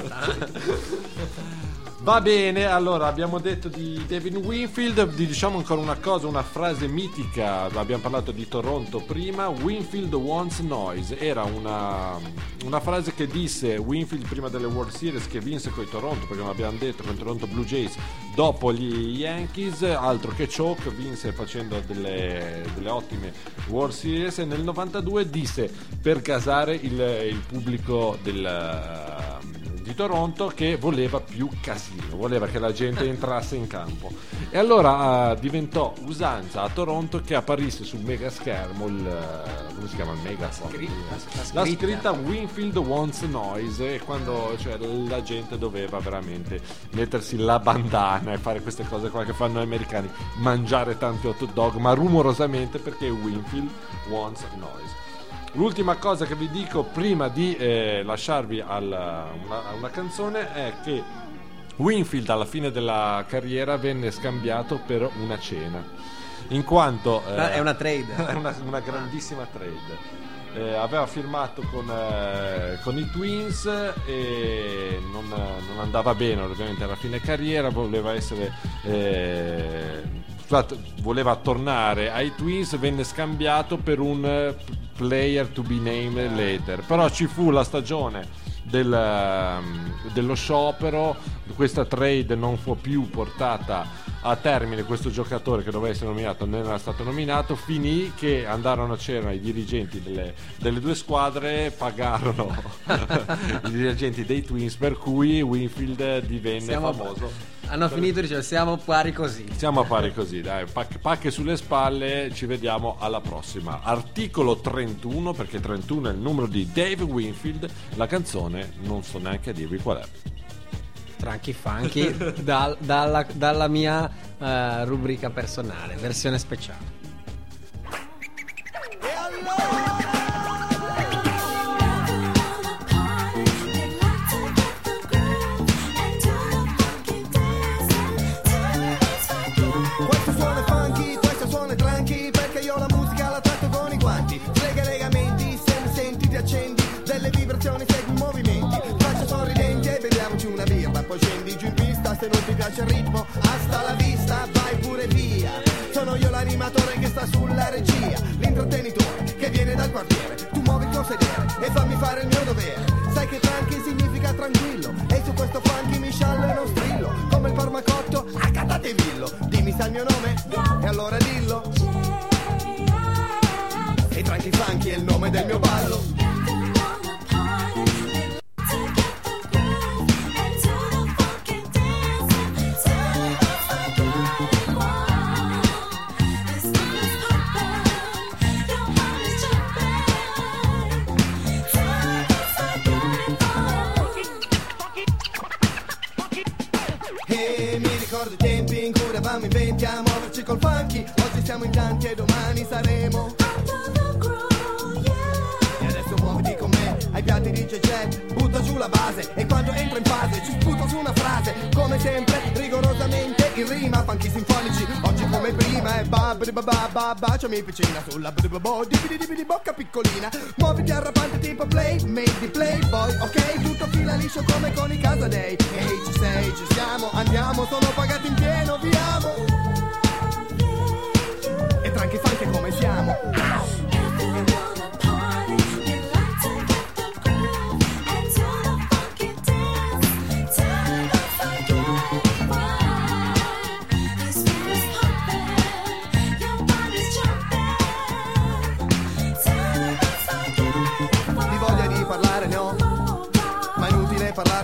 Va bene, allora abbiamo detto di Devin Winfield, diciamo ancora una cosa, una frase mitica, abbiamo parlato di Toronto prima, Winfield wants noise, era una, una frase che disse Winfield prima delle World Series che vinse con i Toronto, perché come abbiamo detto con i Toronto Blue Jays, dopo gli Yankees, altro che choke, vinse facendo delle, delle ottime World Series. E nel 92 disse per gasare il, il pubblico del di Toronto che voleva più casino, voleva che la gente entrasse in campo. E allora eh, diventò usanza a Toronto che apparisse sul mega schermo il eh, come si chiama il megaphone? scri- la- la la scritta. scritta Winfield wants noise e quando cioè, la gente doveva veramente mettersi la bandana e fare queste cose qua che fanno gli americani, mangiare tanti hot dog, ma rumorosamente perché Winfield wants noise. L'ultima cosa che vi dico prima di eh, lasciarvi alla- una, a una canzone è che Winfield alla fine della carriera venne scambiato per una cena. In quanto eh, è una trade. *laughs* è una, una grandissima trade. Eh, aveva firmato con, eh, con i Twins e non, non andava bene ovviamente alla fine carriera, voleva essere eh, voleva tornare ai Twins, venne scambiato per un player to be named later, però ci fu la stagione del, ehm, dello sciopero, questa trade non fu più portata a termine, questo giocatore che doveva essere nominato non era stato nominato, finì che andarono a cena i dirigenti delle, delle due squadre, pagarono *laughs* i dirigenti dei Twins, per cui Winfield divenne Siamo- famoso. Hanno finito di dire siamo pari così. Siamo a fare così, dai, pac- pacche sulle spalle, ci vediamo alla prossima. Articolo 31, perché 31 è il numero di Dave Winfield, la canzone non so neanche a dirvi qual è. Tranchi funky *laughs* dal- dalla, dalla mia eh, rubrica personale, versione speciale. Questo piace il ritmo Hasta la vista, vai pure via. Sono io l'animatore che sta sulla regia L'intrattenitore che viene dal quartiere. Tu muovi il tuo sedere e fammi fare il mio dovere. Sai che tranqui significa tranquillo E su questo funky mi sciallo e non strillo. Come il parmacotto, accatate villo Dimmi sai il mio nome? E allora dillo. E tranqui funky è il nome del mio ballo a muoverci col funky Oggi siamo in tanti e domani saremo. E adesso muoviti con me ai piatti di JJ Butto giù la base e quando entro in fase ci sputo su una frase. Come sempre rigorosamente in rima Funky sinfonici come prima E ba ba ba ba baciami vicina Sulla ba ba bo di di di di bocca piccolina. Muoviti arrapante tipo play Made di playboy ok? Tutto fila liscio come con i Casadei Ehi ci sei ci siamo andiamo Sono pagati in pieno viamo E tranqui funky come siamo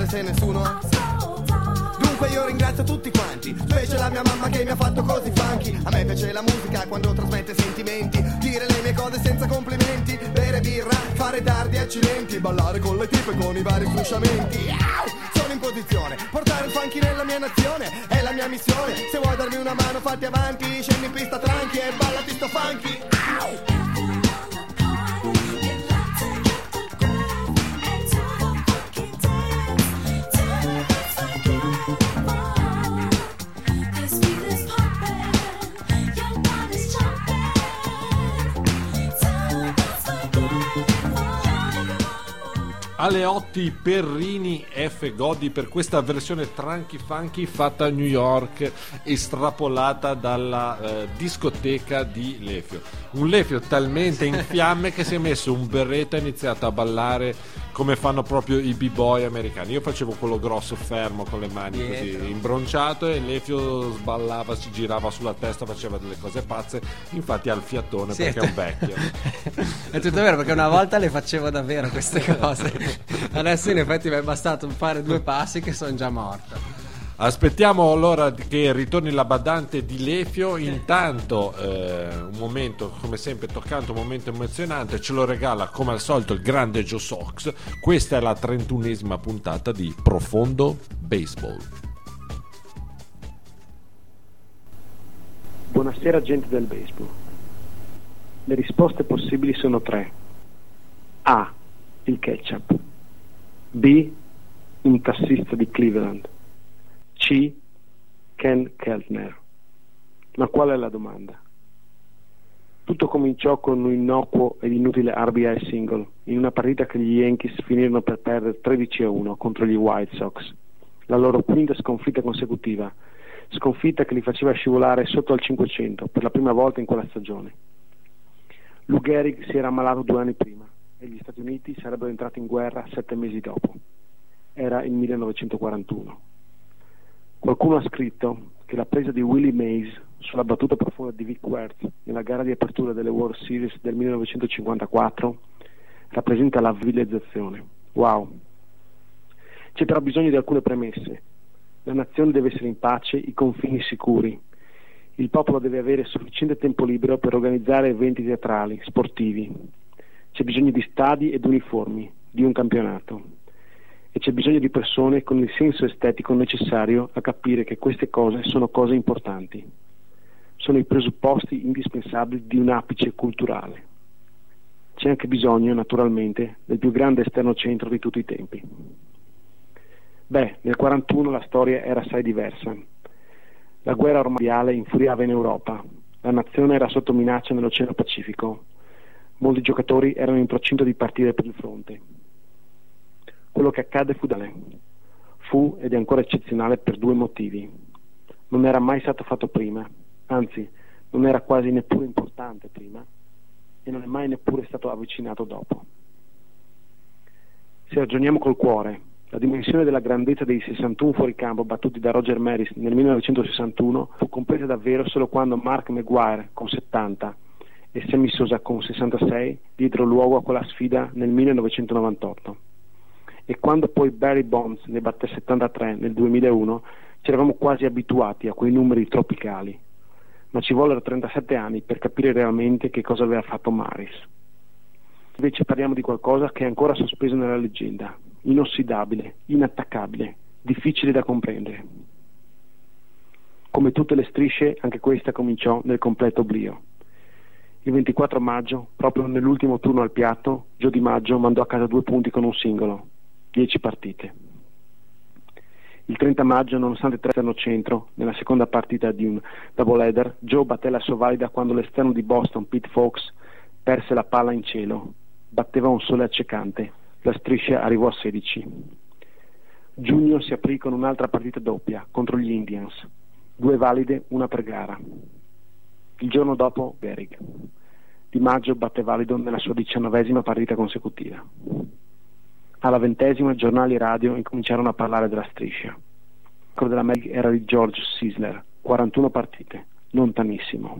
se nessuno? Dunque io ringrazio tutti quanti Specie la mia mamma che mi ha fatto così funky. A me piace la musica quando trasmette sentimenti Dire le mie cose senza complimenti Bere birra, fare tardi accidenti Ballare con le tipe con i vari frusciamenti! Sono in posizione Portare il funky nella mia nazione È la mia missione. Se vuoi darmi una mano fatti avanti Scendi in pista tranqui e ballati sto funky Au! Alle 8 i Perrini F Godi per questa versione tranqui funky fatta a New York estrapolata dalla eh, discoteca di Lefio. Un Lefio talmente in fiamme che si è messo un berretto e ha iniziato a ballare come fanno proprio i b-boy americani. Io facevo quello grosso fermo con le mani Dietro. così imbronciato e Lefio sballava, si girava sulla testa, faceva delle cose pazze. Infatti ha il fiatone Sì, perché è un vecchio. *laughs* è tutto vero perché una volta le facevo davvero queste *laughs* cose. Adesso in effetti mi è bastato fare due passi che sono già morto. Aspettiamo allora che ritorni la badante di Lefio. Intanto, eh, un momento come sempre toccante, un momento emozionante, ce lo regala come al solito il grande Joe Sox. Questa è la 31esima puntata di Profondo Baseball. Buonasera gente del baseball. Le risposte possibili sono tre. A. Il ketchup. B. Un tassista di Cleveland. C. Ken Keltner. Ma qual è la domanda? Tutto cominciò con un innocuo ed inutile RBI single in una partita che gli Yankees finirono per perdere 13 a 1 contro gli White Sox, la loro quinta sconfitta consecutiva, sconfitta che li faceva scivolare sotto al 500 per la prima volta in quella stagione. Lou Gehrig si era ammalato due anni prima e gli Stati Uniti sarebbero entrati in guerra sette mesi dopo. Era il 1941. Qualcuno ha scritto che la presa di Willie Mays sulla battuta profonda di Vic Wertz nella gara di apertura delle World Series del 1954 rappresenta la civilizzazione. Wow! C'è però bisogno di alcune premesse. La nazione deve essere in pace, i confini sicuri. Il popolo deve avere sufficiente tempo libero per organizzare eventi teatrali, sportivi. C'è bisogno di stadi ed uniformi, di un campionato e c'è bisogno di persone con il senso estetico necessario a capire che queste cose sono cose importanti. Sono i presupposti indispensabili di un apice culturale. C'è anche bisogno, naturalmente, del più grande esterno centro di tutti i tempi. Beh, nel 41 la storia era assai diversa. La guerra ormai infuriava in Europa, la nazione era sotto minaccia nell'Oceano Pacifico, molti giocatori erano in procinto di partire per il fronte. Quello che accadde fu tale. Fu ed è ancora eccezionale per due motivi. Non era mai stato fatto prima, anzi, non era quasi neppure importante prima e non è mai neppure stato avvicinato dopo. Se ragioniamo col cuore, la dimensione della grandezza dei 61 fuoricampo battuti da Roger Maris nel 1961 fu compresa davvero solo quando Mark McGuire con 70 e Sammy Sosa con 66 diedero luogo a quella sfida nel 1998 e quando poi Barry Bonds ne batté 73 nel 2001 ci eravamo quasi abituati a quei numeri tropicali, ma ci vollero 37 anni per capire realmente che cosa aveva fatto Maris. Invece parliamo di qualcosa che è ancora sospeso nella leggenda, inossidabile, inattaccabile, difficile da comprendere. Come tutte le strisce, anche questa cominciò nel completo oblio. Il 24 maggio, proprio nell'ultimo turno al piatto, Gio Di Maggio mandò a casa due punti con un singolo, 10 partite. Il 30 maggio, nonostante tre centro, nella seconda partita di un doubleheader, Joe batté la sua valida quando l'esterno di Boston, Pete Fox, perse la palla in cielo. Batteva un sole accecante. La striscia arrivò a 16. Giugno si aprì con un'altra partita doppia contro gli Indians. Due valide, una per gara. Il giorno dopo, Gehrig. Di maggio batté valido nella sua diciannovesima partita consecutiva. Alla ventesima giornali e radio incominciarono a parlare della striscia. Quello della Meg era di George Sisler, 41 partite, lontanissimo.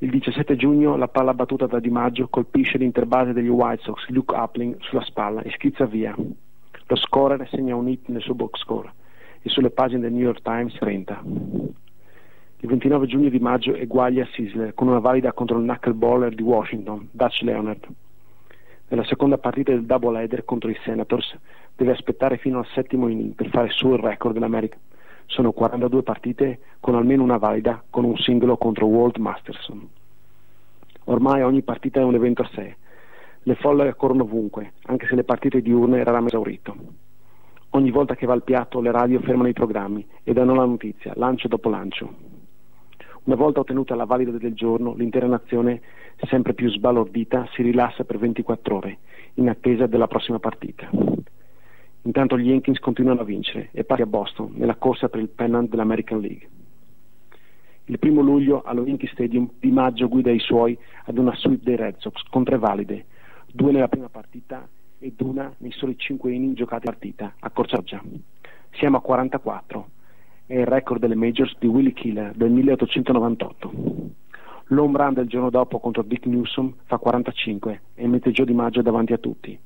Il 17 giugno la palla battuta da Di Maggio colpisce l'interbase degli White Sox, Luke Appling, sulla spalla e schizza via. Lo scorer segna un hit nel suo box score e sulle pagine del New York Times 30. Il 29 giugno Di Maggio eguaglia Sisler con una valida contro il knuckleballer di Washington, Dutch Leonard. Nella seconda partita del doubleheader contro i Senators deve aspettare fino al settimo inning per fare su il record dell'America. Sono 42 partite con almeno una valida con un singolo contro Walt Masterson. Ormai ogni partita è un evento a sé. Le folle corrono ovunque, anche se le partite diurne erano esaurito. Ogni volta che va al piatto le radio fermano i programmi e danno la notizia, lancio dopo lancio. Una volta ottenuta la valida del giorno, l'intera nazione, sempre più sbalordita, si rilassa per 24 ore, in attesa della prossima partita. Intanto gli Yankees continuano a vincere e pari a Boston nella corsa per il pennant dell'American League. Il primo luglio allo Yankee Stadium Di Maggio guida i suoi ad una suite dei Red Sox con tre valide, due nella prima partita ed una nei soli 5 inning giocati in partita a Corcioggia. Siamo a 44, è il record delle majors di Willie Killer del 1898. L'home run del giorno dopo contro Dick Newsom fa 45 e mette Joe Di Maggio davanti a tutti.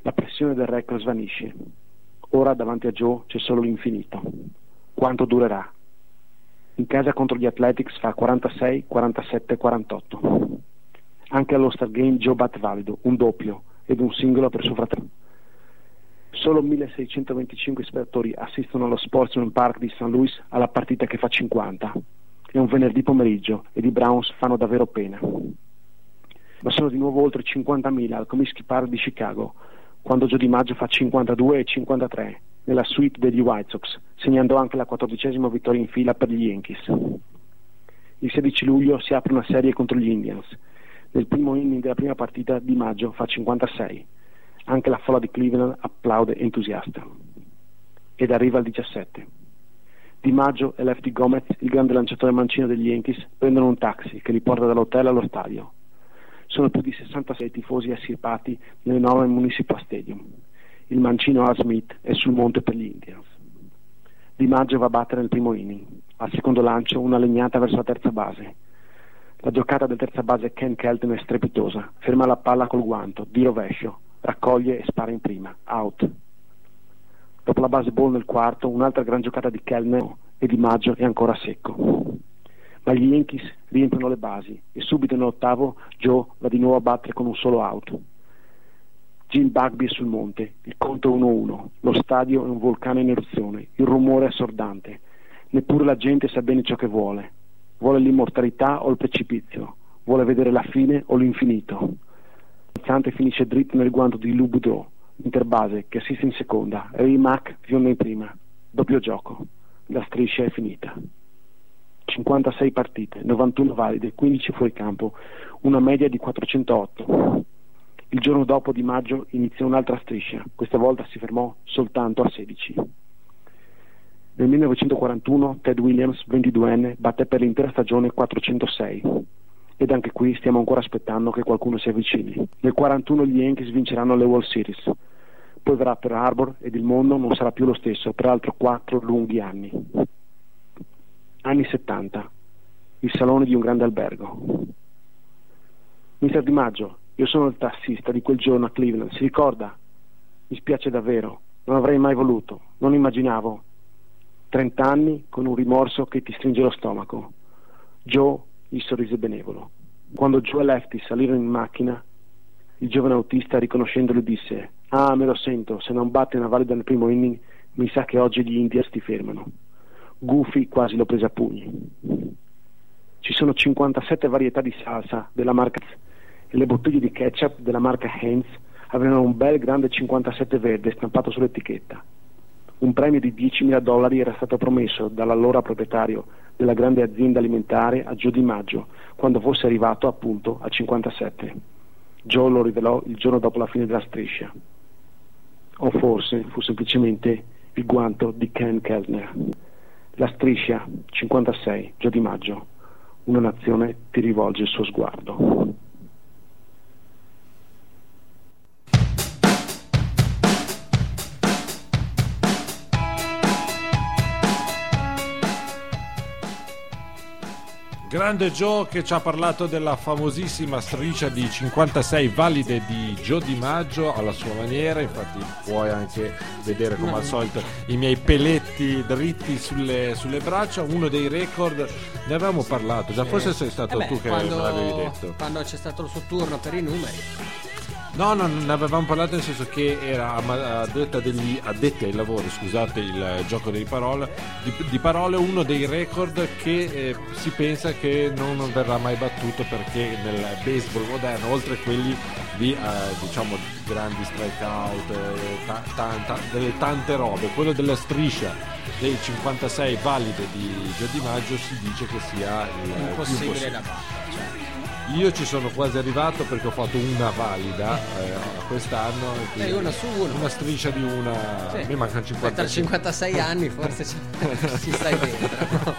La pressione del record svanisce. Ora davanti a Joe c'è solo l'infinito. Quanto durerà? In casa contro gli Athletics fa 46, 47, 48. Anche allo Star Game Joe batte valido, un doppio ed un singolo per suo fratello. Solo 1625 spettatori assistono allo Sportsman Park di St. Louis alla partita che fa 50. È un venerdì pomeriggio ed i Browns fanno davvero pena. Ma sono di nuovo oltre 50.000 al Comiskey Park di Chicago, quando Joe Di Maggio fa 52 e 53 nella suite degli White Sox, segnando anche la quattordicesima vittoria in fila per gli Yankees. Il 16 luglio si apre una serie contro gli Indians. Nel primo inning della prima partita Di Maggio fa 56. Anche la folla di Cleveland applaude entusiasta. Ed arriva il 17. Di Maggio e Lefty Gomez, il grande lanciatore mancino degli Yankees, prendono un taxi che li porta dall'hotel allo stadio. Sono più di 66 tifosi assirpati nell'enorme Municipal Stadium. Il mancino Al Smith è sul monte per gli Indians. Di Maggio va a battere nel primo inning. Al secondo lancio una legnata verso la terza base. La giocata del terza base Ken Kelton è strepitosa. Ferma la palla col guanto, di rovescio, raccoglie e spara in prima. Out. Dopo la base ball nel quarto, un'altra gran giocata di Kellner e Di Maggio è ancora secco. Ma gli Yankees riempiono le basi e subito nell'ottavo Joe va di nuovo a battere con un solo out. Jim Bugby è sul monte, il conto è 1-1, lo stadio è un vulcano in eruzione, il rumore è assordante, neppure la gente sa bene ciò che vuole. Vuole l'immortalità o il precipizio, vuole vedere la fine o l'infinito. L'alzante finisce dritto nel guanto di Lou Boudreau, interbase, che assiste in seconda, Mack fionda in prima. Doppio gioco. La striscia è finita. 56 partite, 91 valide, 15 fuori campo, una media di 408. Il giorno dopo di maggio iniziò un'altra striscia, questa volta si fermò soltanto a 16. Nel 1941 Ted Williams, 22enne, batté per l'intera stagione 406 ed anche qui stiamo ancora aspettando che qualcuno si avvicini. Nel 41 gli Yankees vinceranno le World Series, poi verrà per Harbor ed il mondo non sarà più lo stesso per altri quattro lunghi anni. Anni 70. Il salone di un grande albergo. Mister Di Maggio, io sono il tassista di quel giorno a Cleveland, si ricorda? Mi spiace davvero, non avrei mai voluto, non immaginavo. Trent'anni con un rimorso che ti stringe lo stomaco. Joe gli sorrise benevolo. Quando Joe e Lefty salirono in macchina, il giovane autista riconoscendolo disse Ah, me lo sento, se non batte una valida nel primo inning, mi sa che oggi gli Indians ti fermano. Goofy quasi lo prese a pugni. Ci sono 57 varietà di salsa della marca e le bottiglie di ketchup della marca Heinz avevano un bel grande 57 verde stampato sull'etichetta. Un premio di 10.000 dollari era stato promesso dall'allora proprietario della grande azienda alimentare a Joe Di Maggio quando fosse arrivato appunto a 57. Joe lo rivelò il giorno dopo la fine della striscia. O forse fu semplicemente il guanto di Ken Kellner. La striscia 56, Joe Di Maggio. Una nazione ti rivolge il suo sguardo. Grande Joe che ci ha parlato della famosissima striscia di 56 valide di Joe Di Maggio alla sua maniera, infatti puoi anche vedere come al solito i miei peletti dritti sulle, sulle braccia, uno dei record, ne avevamo parlato, già forse sei stato Eh beh, tu che quando, me l'avevi detto. Quando c'è stato il suo turno per i numeri. No, no, ne avevamo parlato nel senso che era a detta degli addetti ai lavori, scusate il gioco parole, di, di parole uno dei record che eh, si pensa che non verrà mai battuto perché nel baseball moderno, oltre a quelli di eh, diciamo grandi strikeout, eh, ta- tanta- delle tante robe, quello della striscia dei 56 valide di Gio Di Maggio si dice che sia il più Impossibile possibile. da battere. Cioè. Io ci sono quasi arrivato perché ho fatto una valida eh, quest'anno. e quindi Eh, una su una. Una striscia di una. Sì. Mi mancano Beh, Tra 50 56 anni forse ci, *laughs* ci stai dentro.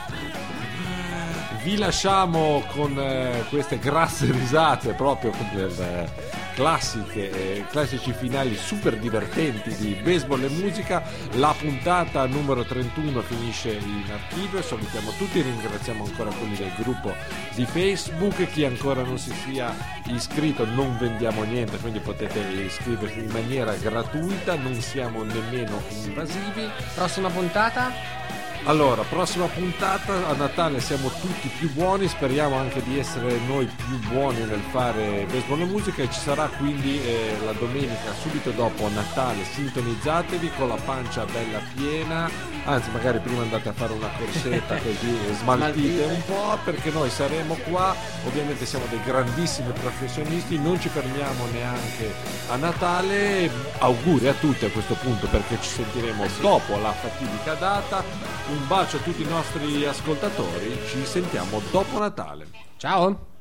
Vi lasciamo con eh, queste grasse risate proprio del, classiche, eh, classici finali super divertenti di baseball e musica. La puntata numero 31 finisce in archivio. Salutiamo tutti, ringraziamo ancora quelli del gruppo di Facebook. Chi ancora non si sia iscritto, non vendiamo niente, quindi potete iscrivervi in maniera gratuita, non siamo nemmeno invasivi. Prossima puntata? Allora, prossima puntata a Natale siamo tutti più buoni, speriamo anche di essere noi più buoni nel fare baseball e musica e ci sarà quindi eh, la domenica subito dopo Natale, sintonizzatevi con la pancia bella piena, anzi magari prima andate a fare una corsetta così smaltite un po' perché noi saremo qua, ovviamente siamo dei grandissimi professionisti, non ci fermiamo neanche a Natale, auguri a tutti a questo punto perché ci sentiremo dopo la fatidica data. Un bacio a tutti i nostri ascoltatori, ci sentiamo dopo Natale. Ciao!